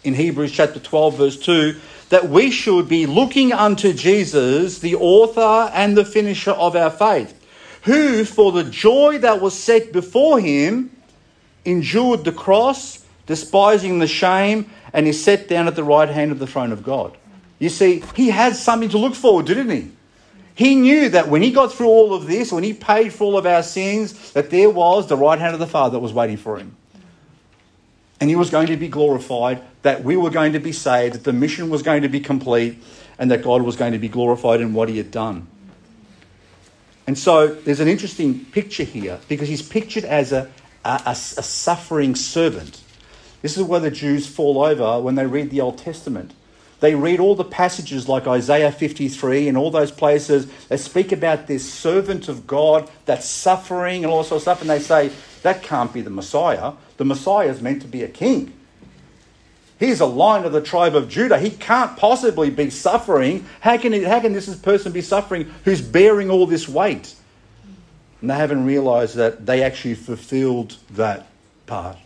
in Hebrews chapter 12, verse 2, that we should be looking unto Jesus, the author and the finisher of our faith who, for the joy that was set before him, endured the cross, despising the shame, and is set down at the right hand of the throne of God. You see, he had something to look forward didn't he? He knew that when he got through all of this, when he paid for all of our sins, that there was the right hand of the Father that was waiting for him. And he was going to be glorified, that we were going to be saved, that the mission was going to be complete, and that God was going to be glorified in what he had done. And so there's an interesting picture here because he's pictured as a, a, a, suffering servant. This is where the Jews fall over when they read the Old Testament. They read all the passages like Isaiah 53 and all those places that speak about this servant of God that's suffering and all sorts of stuff, and they say, that can't be the Messiah. The Messiah is meant to be a king. He's a lion of the tribe of Judah. He can't possibly be suffering. How can, how can this person be suffering who's bearing all this weight? And they haven't realized that they actually fulfilled that part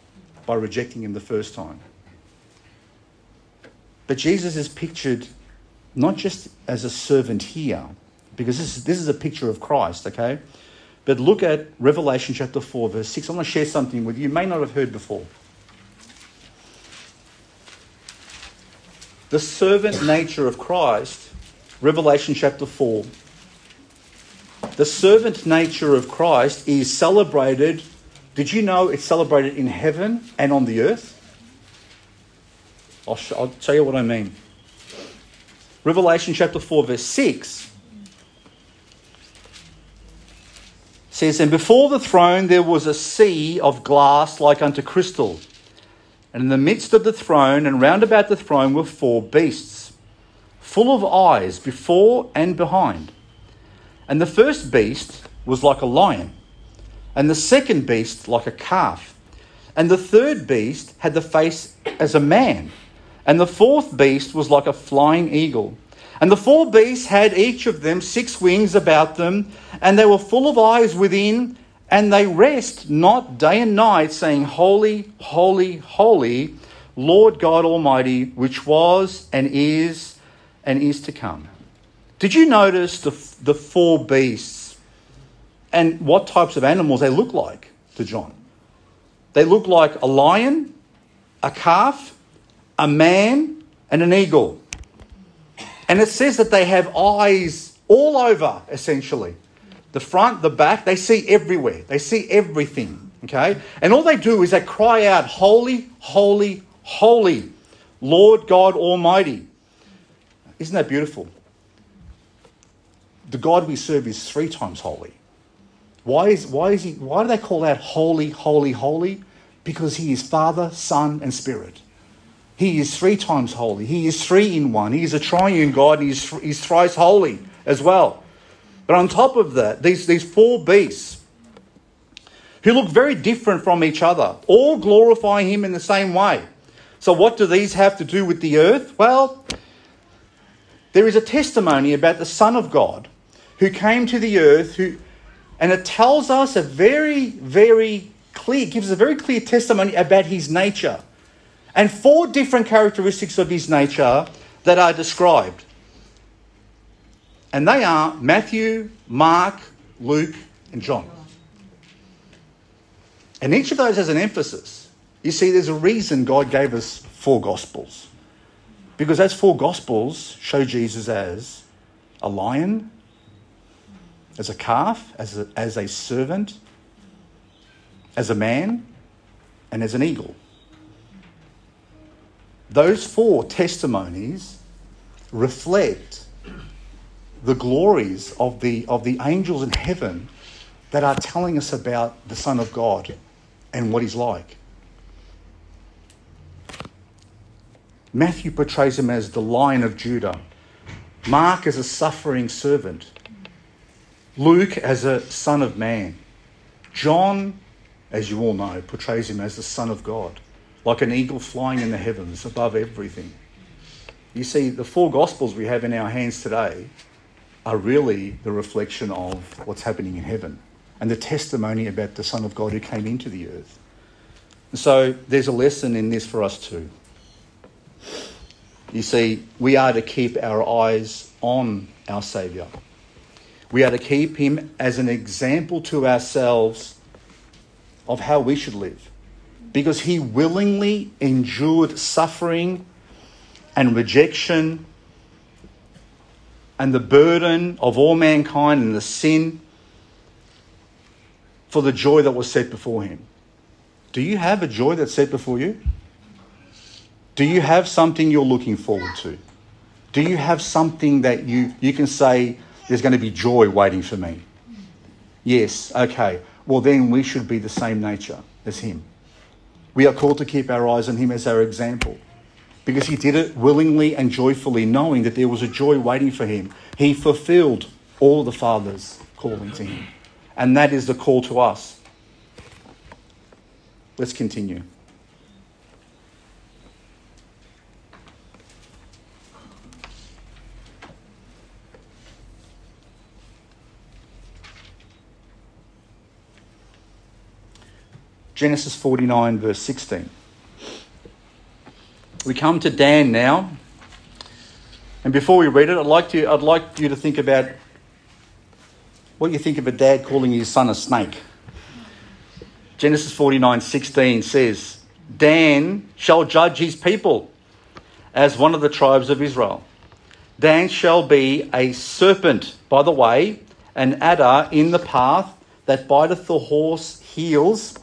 by rejecting him the first time. But Jesus is pictured not just as a servant here, because this is, this is a picture of Christ, okay? But look at Revelation chapter 4, verse 6. I want to share something with you you may not have heard before. The servant nature of Christ, Revelation chapter 4. The servant nature of Christ is celebrated. Did you know it's celebrated in heaven and on the earth? I'll, sh- I'll tell you what I mean. Revelation chapter 4, verse 6 says, And before the throne there was a sea of glass like unto crystal. And in the midst of the throne and round about the throne were four beasts, full of eyes before and behind. And the first beast was like a lion, and the second beast like a calf. And the third beast had the face as a man and the fourth beast was like a flying eagle. And the four beasts had each of them six wings about them, and they were full of eyes within, and they rest not day and night, saying, Holy, holy, holy, Lord God Almighty, which was and is and is to come. Did you notice the, the four beasts and what types of animals they look like to John? They look like a lion, a calf, a man, and an eagle. And it says that they have eyes all over, essentially. The front, the back, they see everywhere. They see everything. Okay? And all they do is they cry out, Holy, holy, holy, Lord God Almighty. Isn't that beautiful? The God we serve is three times holy. Why is, why is he why do they call out holy, holy, holy? Because he is Father, Son, and Spirit. He is three times holy. He is three in one. He is a triune God. and He's, he's thrice holy as well. But on top of that, these, these four beasts who look very different from each other, all glorify him in the same way. So, what do these have to do with the earth? Well, there is a testimony about the Son of God who came to the earth, who, and it tells us a very, very clear, gives a very clear testimony about his nature and four different characteristics of his nature that are described. And they are Matthew, Mark, Luke, and John. And each of those has an emphasis. You see, there's a reason God gave us four Gospels. Because those four Gospels show Jesus as a lion, as a calf, as a, as a servant, as a man, and as an eagle. Those four testimonies reflect the glories of the, of the angels in heaven that are telling us about the Son of God and what he's like. Matthew portrays him as the Lion of Judah, Mark as a suffering servant, Luke as a Son of Man, John, as you all know, portrays him as the Son of God like an eagle flying in the heavens above everything. You see, the four Gospels we have in our hands today are really the reflection of what's happening in heaven and the testimony about the Son of God who came into the earth. So there's a lesson in this for us too. You see, we are to keep our eyes on our Saviour. We are to keep him as an example to ourselves of how we should live because he willingly endured suffering and rejection and the burden of all mankind and the sin for the joy that was set before him. Do you have a joy that's set before you? Do you have something you're looking forward to? Do you have something that you, you can say, there's going to be joy waiting for me? Yes, okay. Well, then we should be the same nature as him. We are called to keep our eyes on him as our example because he did it willingly and joyfully, knowing that there was a joy waiting for him. He fulfilled all the Father's calling to him. And that is the call to us. Let's continue. Genesis 49, verse 16. We come to Dan now. And before we read it, I'd like, to, I'd like you to think about What you think of a dad calling his son a snake? Genesis 49 16 says, Dan shall judge his people as one of the tribes of Israel. Dan shall be a serpent, by the way, an adder in the path that biteth the horse heels,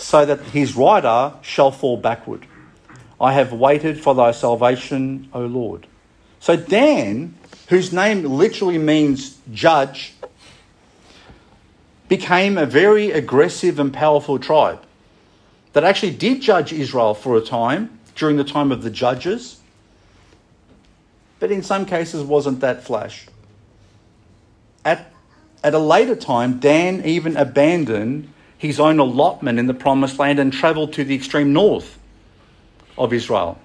so that his rider shall fall backward. I have waited for thy salvation, O Lord. So Dan, whose name literally means judge, became a very aggressive and powerful tribe that actually did judge Israel for a time during the time of the judges, but in some cases wasn't that flash. At, at a later time, Dan even abandoned his own allotment in the promised land and traveled to the extreme north of Israel.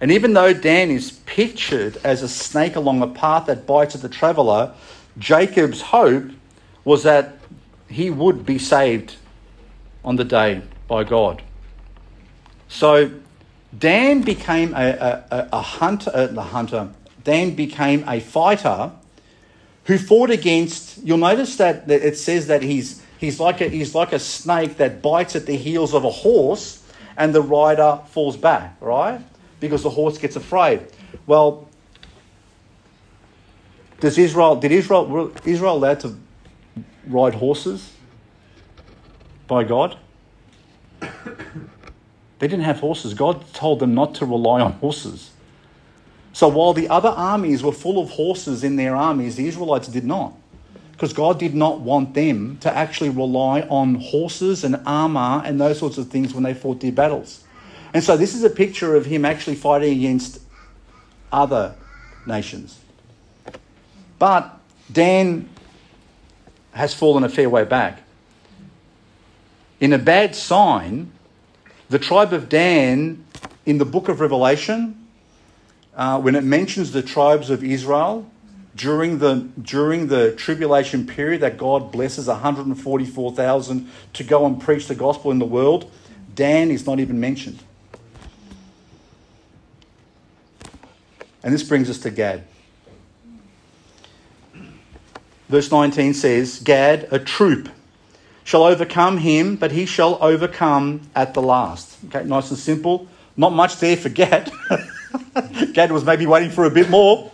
And even though Dan is pictured as a snake along a path that bites at the traveller, Jacob's hope was that he would be saved on the day by God. So Dan became a, a, a hunter, uh, a hunter. Dan became a fighter who fought against. You'll notice that it says that he's he's like a he's like a snake that bites at the heels of a horse and the rider falls back, right? Because the horse gets afraid. Well, does Israel did Israel Israel allowed to ride horses by God? They didn't have horses. God told them not to rely on horses. So while the other armies were full of horses in their armies, the Israelites did not because God did not want them to actually rely on horses and armor and those sorts of things when they fought their battles. And so this is a picture of him actually fighting against other nations. But Dan has fallen a fair way back. In a bad sign, the tribe of Dan in the book of Revelation, uh, when it mentions the tribes of Israel, during the, during the tribulation period that God blesses 144,000 to go and preach the gospel in the world, Dan is not even mentioned. And this brings us to Gad. Verse 19 says, Gad, a troop, shall overcome him, but he shall overcome at the last. Okay, nice and simple. Not much there for Gad. Gad was maybe waiting for a bit more.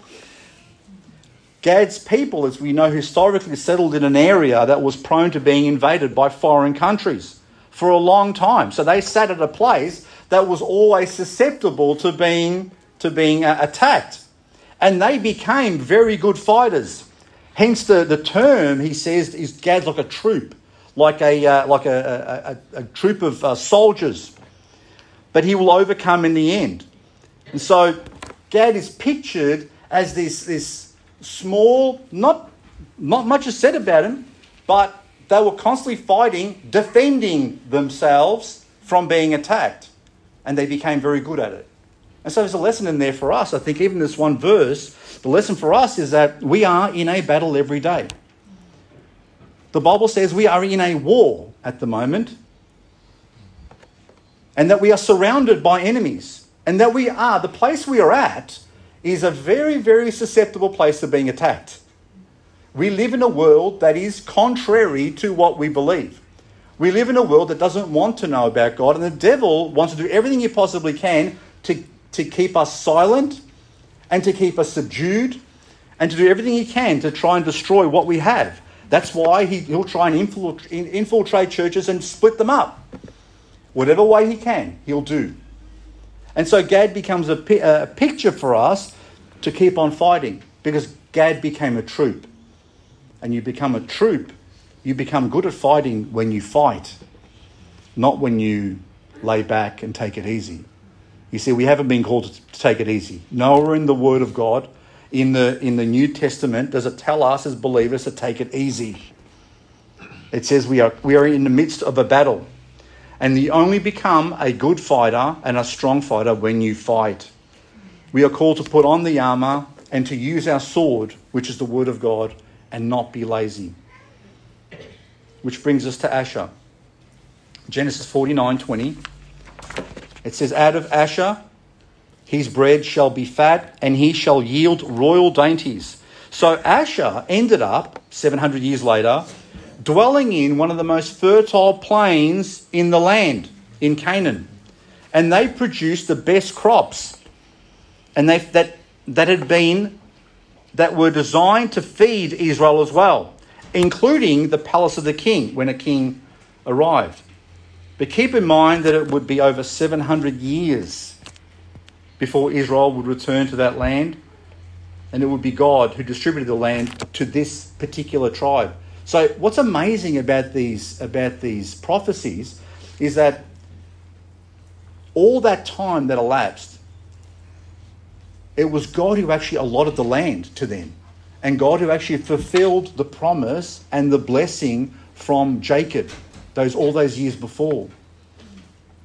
Gad's people, as we know, historically settled in an area that was prone to being invaded by foreign countries for a long time. So they sat at a place that was always susceptible to being, to being uh, attacked. And they became very good fighters. Hence, the, the term, he says, is Gad's like a troop, like a, uh, like a, a, a, troop of uh, soldiers. But he will overcome in the end. And so Gad is pictured as this, this small, not, not much is said about him, but they were constantly fighting, defending themselves from being attacked. And they became very good at it. And so there's a lesson in there for us. I think even this one verse, the lesson for us is that we are in a battle every day. The Bible says we are in a war at the moment, and that we are surrounded by enemies, and that we are, the place we are at, is a very, very susceptible place of being attacked. We live in a world that is contrary to what we believe. We live in a world that doesn't want to know about God, and the devil wants to do everything he possibly can to, to keep us silent and to keep us subdued and to do everything he can to try and destroy what we have. That's why he, he'll try and infiltrate churches and split them up. Whatever way he can, he'll do. And so Gad becomes a, a picture for us to keep on fighting because Gad became a troop. And you become a troop, you become good at fighting when you fight, not when you lay back and take it easy. You see, we haven't been called to take it easy. Nowhere in the Word of God, in the, in the New Testament, does it tell us as believers to take it easy. It says we are, we are in the midst of a battle. And you only become a good fighter and a strong fighter when you fight. We are called to put on the armour and to use our sword, which is the word of God, and not be lazy. Which brings us to Asher. Genesis 49 20. It says, Out of Asher his bread shall be fat, and he shall yield royal dainties. So Asher ended up, 700 years later, dwelling in one of the most fertile plains in the land, in Canaan. And they produced the best crops. And they, that, that had been, that were designed to feed Israel as well, including the palace of the king when a king arrived. But keep in mind that it would be over 700 years before Israel would return to that land, and it would be God who distributed the land to this particular tribe. So what's amazing about these about these prophecies is that all that time that elapsed, it was God who actually allotted the land to them, and God who actually fulfilled the promise and the blessing from Jacob, those all those years before.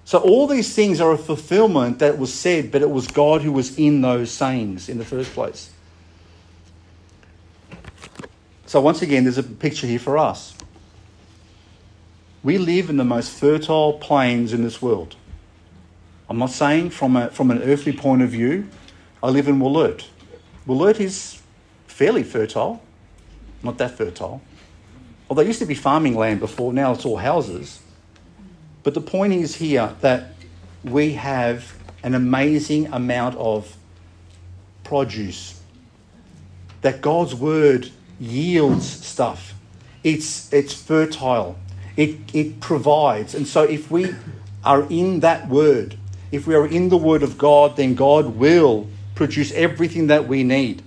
So all these things are a fulfillment that was said, but it was God who was in those sayings in the first place. So, once again, there's a picture here for us. We live in the most fertile plains in this world. I'm not saying from, a, from an earthly point of view, I live in Wollert. Wollert is fairly fertile, not that fertile. Although it used to be farming land before, now it's all houses. But the point is here that we have an amazing amount of produce. That God's word yields stuff. It's, it's fertile. It, it provides. And so if we are in that word, if we are in the word of God, then God will produce everything that we need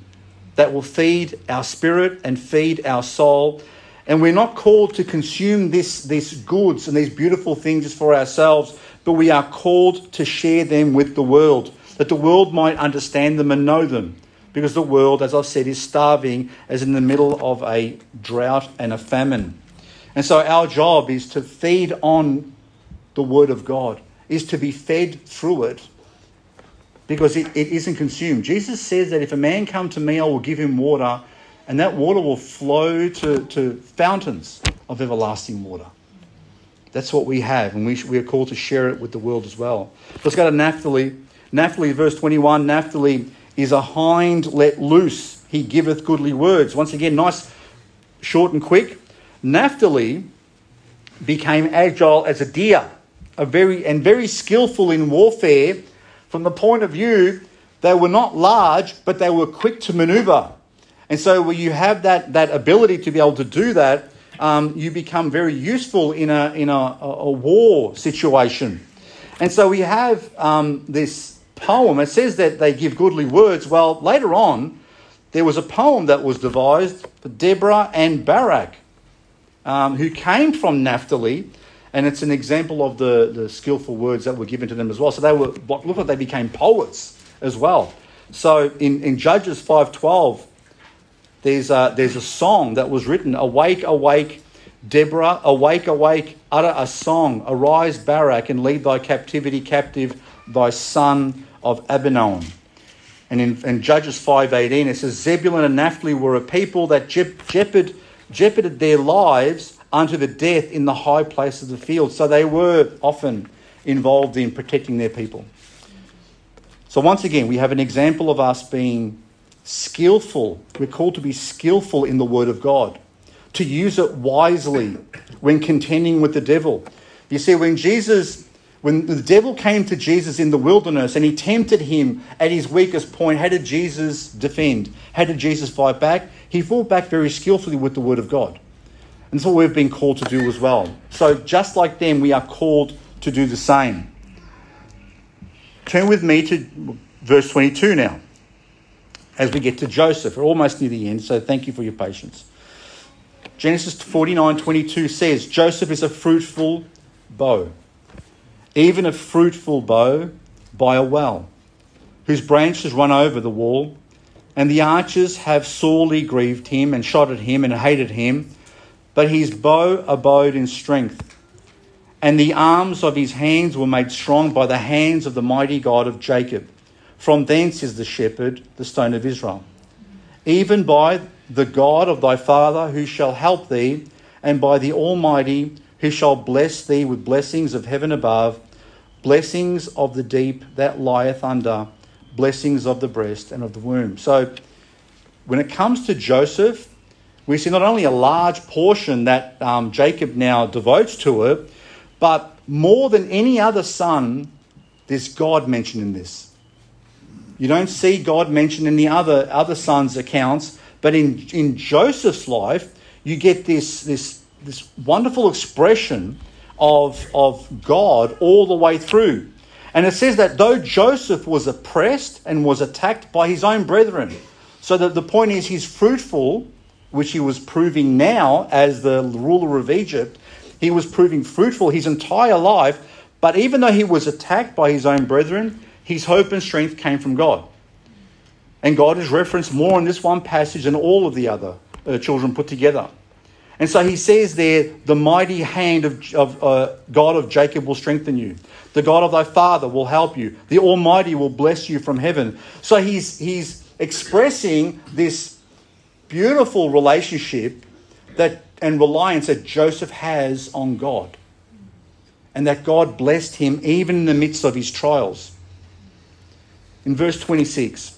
that will feed our spirit and feed our soul. And we're not called to consume this, these goods and these beautiful things just for ourselves, but we are called to share them with the world, that the world might understand them and know them because the world, as I've said, is starving as in the middle of a drought and a famine. And so our job is to feed on the Word of God, is to be fed through it because it, it isn't consumed. Jesus says that if a man come to me, I will give him water, and that water will flow to, to fountains of everlasting water. That's what we have, and we, we are called to share it with the world as well. Let's go to Naphtali. Naphtali, verse 21. Naphtali is a hind let loose. He giveth goodly words. Once again, nice, short and quick. Naphtali became agile as a deer, a very and very skillful in warfare. From the point of view, they were not large, but they were quick to maneuver. And so, when you have that, that ability to be able to do that, um, you become very useful in a in a, a war situation. And so we have um, this poem, it says that they give goodly words. Well, later on, there was a poem that was devised for Deborah and Barak, um, who came from Naphtali, and it's an example of the, the skillful words that were given to them as well. So they were look like they became poets as well. So in, in Judges 5.12, there's a, there's a song that was written, Awake, awake, Deborah, awake, awake, utter a song. Arise, Barak, and lead thy captivity captive, thy son of Abinoam. And in, in Judges 5.18 it says, Zebulun and Naphtali were a people that jeopard, jeoparded their lives unto the death in the high place of the field. So they were often involved in protecting their people. So once again, we have an example of us being skillful. We're called to be skillful in the Word of God, to use it wisely when contending with the devil. You see, when Jesus when the devil came to Jesus in the wilderness and he tempted him at his weakest point, how did Jesus defend? How did Jesus fight back? He fought back very skillfully with the word of God. And that's what we've been called to do as well. So, just like them, we are called to do the same. Turn with me to verse 22 now, as we get to Joseph. We're almost near the end, so thank you for your patience. Genesis 49 22 says, Joseph is a fruitful bough even a fruitful bough by a well, whose branches run over the wall. And the archers have sorely grieved him and shot at him and hated him, but his bow abode in strength. And the arms of his hands were made strong by the hands of the mighty God of Jacob. From thence is the shepherd, the stone of Israel. Even by the God of thy father, who shall help thee, and by the Almighty, who shall bless thee with blessings of heaven above blessings of the deep that lieth under, blessings of the breast and of the womb. So when it comes to Joseph, we see not only a large portion that um, Jacob now devotes to it, but more than any other son, there's God mentioned in this. You don't see God mentioned in the other, other sons' accounts, but in, in Joseph's life, you get this, this, this wonderful expression of, of God all the way through. And it says that though Joseph was oppressed and was attacked by his own brethren, so that the point is he's fruitful, which he was proving now as the ruler of Egypt. He was proving fruitful his entire life, but even though he was attacked by his own brethren, his hope and strength came from God. And God is referenced more in this one passage than all of the other uh, children put together. And so he says there, the mighty hand of, of uh, God of Jacob will strengthen you. The God of thy father will help you. The Almighty will bless you from heaven. So he's, he's expressing this beautiful relationship that, and reliance that Joseph has on God. And that God blessed him even in the midst of his trials. In verse 26,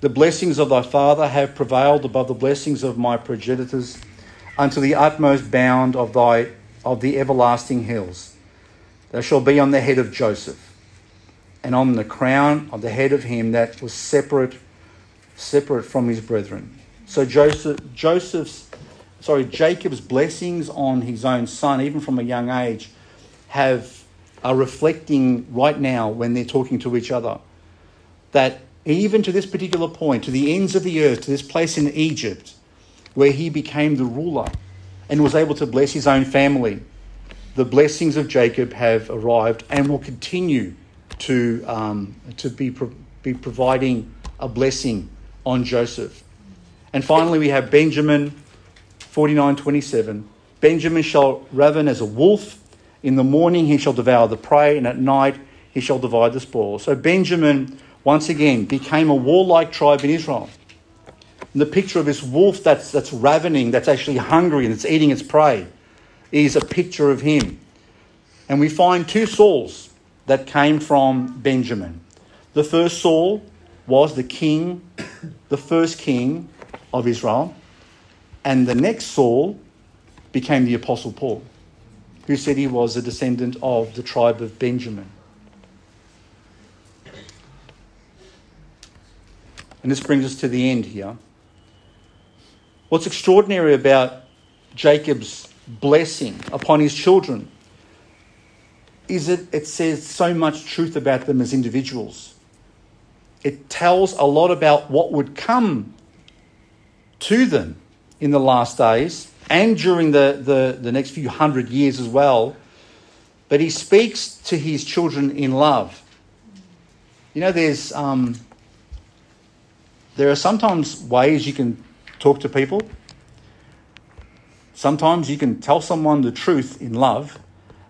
The blessings of thy father have prevailed above the blessings of my progenitors unto the utmost bound of thy of the everlasting hills. They shall be on the head of Joseph, and on the crown of the head of him that was separate separate from his brethren. So Joseph Joseph's sorry, Jacob's blessings on his own son, even from a young age, have are reflecting right now when they're talking to each other. That even to this particular point, to the ends of the earth, to this place in Egypt, where he became the ruler and was able to bless his own family. The blessings of Jacob have arrived and will continue to, um, to be, pro- be providing a blessing on Joseph. And finally, we have Benjamin 49:27. Benjamin shall raven as a wolf. In the morning he shall devour the prey, and at night he shall divide the spoil. So Benjamin once again became a warlike tribe in Israel. And the picture of this wolf that's, that's ravening, that's actually hungry and it's eating its prey, is a picture of him. And we find two Sauls that came from Benjamin. The first Saul was the king, the first king of Israel. And the next Saul became the Apostle Paul, who said he was a descendant of the tribe of Benjamin. And this brings us to the end here. What's extraordinary about Jacob's blessing upon his children is that it says so much truth about them as individuals. It tells a lot about what would come to them in the last days and during the, the, the next few hundred years as well. But he speaks to his children in love. You know, there's um, there are sometimes ways you can talk to people. Sometimes you can tell someone the truth in love,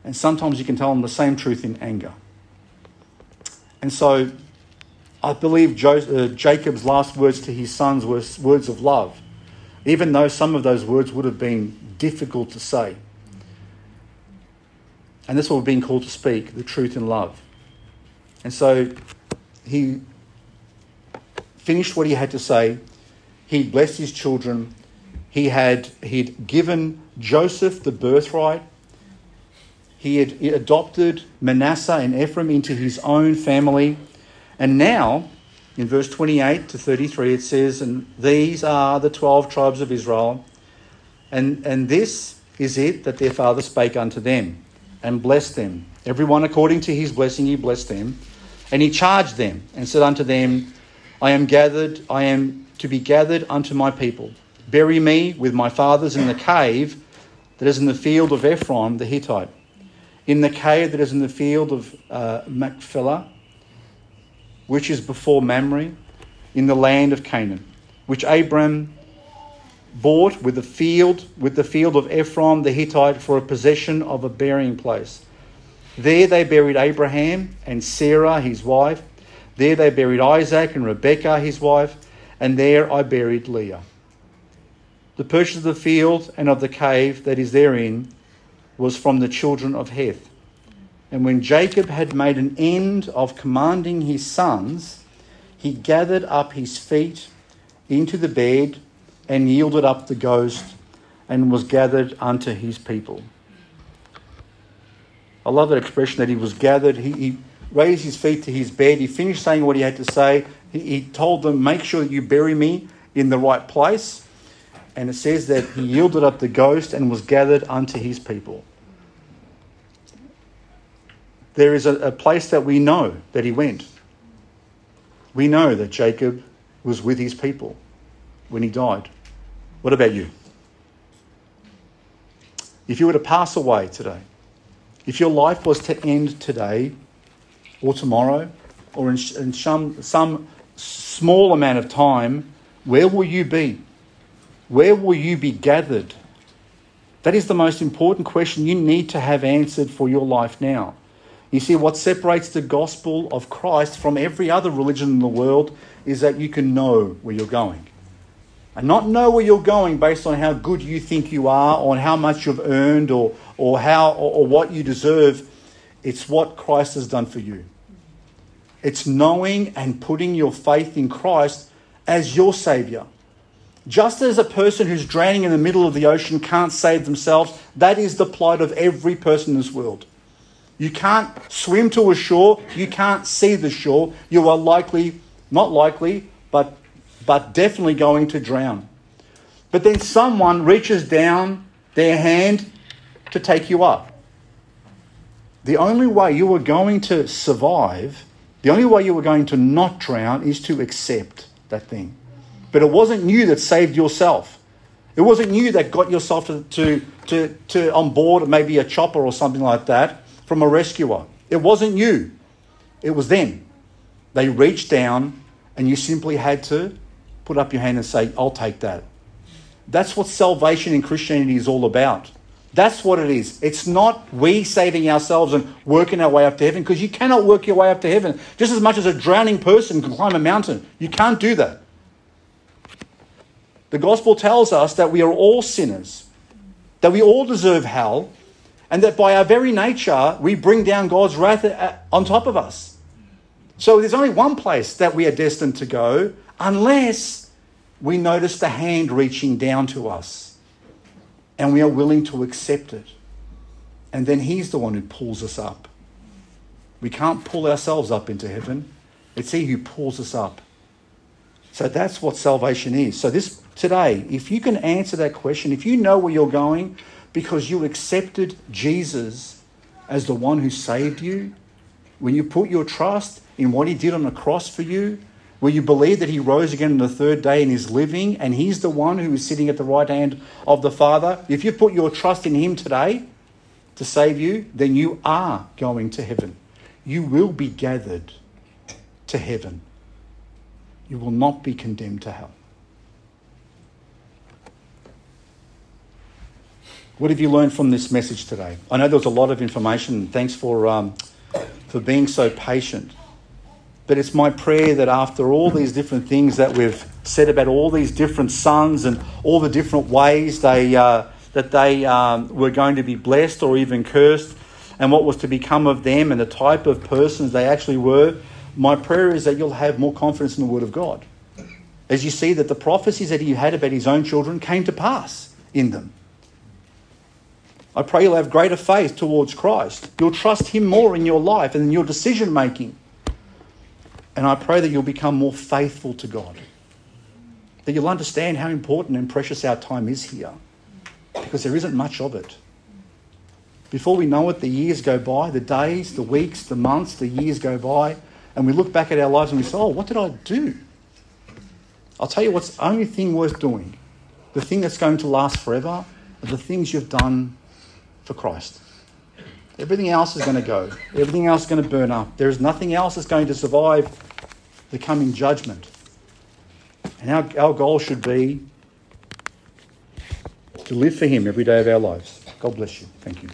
and sometimes you can tell them the same truth in anger. And so I believe uh, Jacob's last words to his sons were words of love, even though some of those words would have been difficult to say. And that's what we're being called to speak the truth in love. And so he finished what he had to say. He blessed his children. He had he'd given Joseph the birthright. He had adopted Manasseh and Ephraim into his own family. And now, in verse 28 to 33, it says, And these are the 12 tribes of Israel. And, and this is it that their father spake unto them and blessed them. Everyone according to his blessing he blessed them. And he charged them and said unto them, I am gathered, I am to be gathered unto my people. Bury me with my fathers in the cave that is in the field of Ephron the Hittite, in the cave that is in the field of uh, Machpelah, which is before Mamre, in the land of Canaan, which Abram bought with the field with the field of Ephron the Hittite for a possession of a burying place. There they buried Abraham and Sarah his wife there they buried Isaac and Rebekah, his wife, and there I buried Leah. The purchase of the field and of the cave that is therein was from the children of Heth. And when Jacob had made an end of commanding his sons, he he gathered up his feet into the bed and yielded up the ghost and was gathered unto his people. I love that expression that he was gathered. He, he raised his feet to his bed. He finished saying what he had to say. He, he told them, Make sure you bury me in the right place. And it says that he yielded up the ghost and was gathered unto his people. There is a, a place that we know that he went. We know that Jacob was with his people when he died. What about you? If you were to pass away today, if your life was to end today or tomorrow or in, in some, some small amount of time, where will you be? Where will you be gathered? That is the most important question you need to have answered for your life now. You see, what separates the gospel of Christ from every other religion in the world is that you can know where you're going. And not know where you're going based on how good you think you are, or how much you've earned, or, or, how, or, or what you deserve. It's what Christ has done for you. It's knowing and putting your faith in Christ as your Savior. Just as a person who's drowning in the middle of the ocean can't save themselves, that is the plight of every person in this world. You can't swim to a shore, you can't see the shore. You are likely, not likely, but, but definitely going to drown. But then someone reaches down their hand to take you up. The only way you were going to survive, the only way you were going to not drown is to accept that thing. But it wasn't you that saved yourself. It wasn't you that got yourself to, to, to, to on board maybe a chopper or something like that from a rescuer. It wasn't you, it was them. They reached down, and you simply had to put up your hand and say, I'll take that. That's what salvation in Christianity is all about. That's what it is. It's not we saving ourselves and working our way up to heaven because you cannot work your way up to heaven just as much as a drowning person can climb a mountain. You can't do that. The gospel tells us that we are all sinners, that we all deserve hell, and that by our very nature, we bring down God's wrath uh, on top of us. So there's only one place that we are destined to go unless we notice the hand reaching down to us and we are willing to accept it. And then He's the one who pulls us up. We can't pull ourselves up into heaven, it's He who pulls us up. So that's what salvation is. So, this today, if you can answer that question, if you know where you're going, because you accepted Jesus as the one who saved you, when you put your trust in what he did on the cross for you, where you believe that he rose again on the third day and is living, and he's the one who is sitting at the right hand of the Father, if you put your trust in him today to save you, then you are going to heaven. You will be gathered to heaven. You will not be condemned to hell. What have you learned from this message today? I know there was a lot of information. Thanks for, um, for being so patient. But it's my prayer that after all these different things that we've said about all these different sons and all the different ways they, uh, that they um, were going to be blessed or even cursed, and what was to become of them and the type of persons they actually were, my prayer is that you'll have more confidence in the Word of God. As you see that the prophecies that he had about his own children came to pass in them. I pray you'll have greater faith towards Christ. You'll trust Him more in your life and in your decision making. And I pray that you'll become more faithful to God. That you'll understand how important and precious our time is here. Because there isn't much of it. Before we know it, the years go by, the days, the weeks, the months, the years go by, and we look back at our lives and we say, oh, what did I do? I'll tell you what's the only thing worth doing, the thing that's going to last forever, are the things you've done for Christ. Everything else is going to go. Everything else is going to burn up. There is nothing else that's going to survive the coming judgment. And our, our goal should be to live for Him every day of our lives. God bless you. Thank you.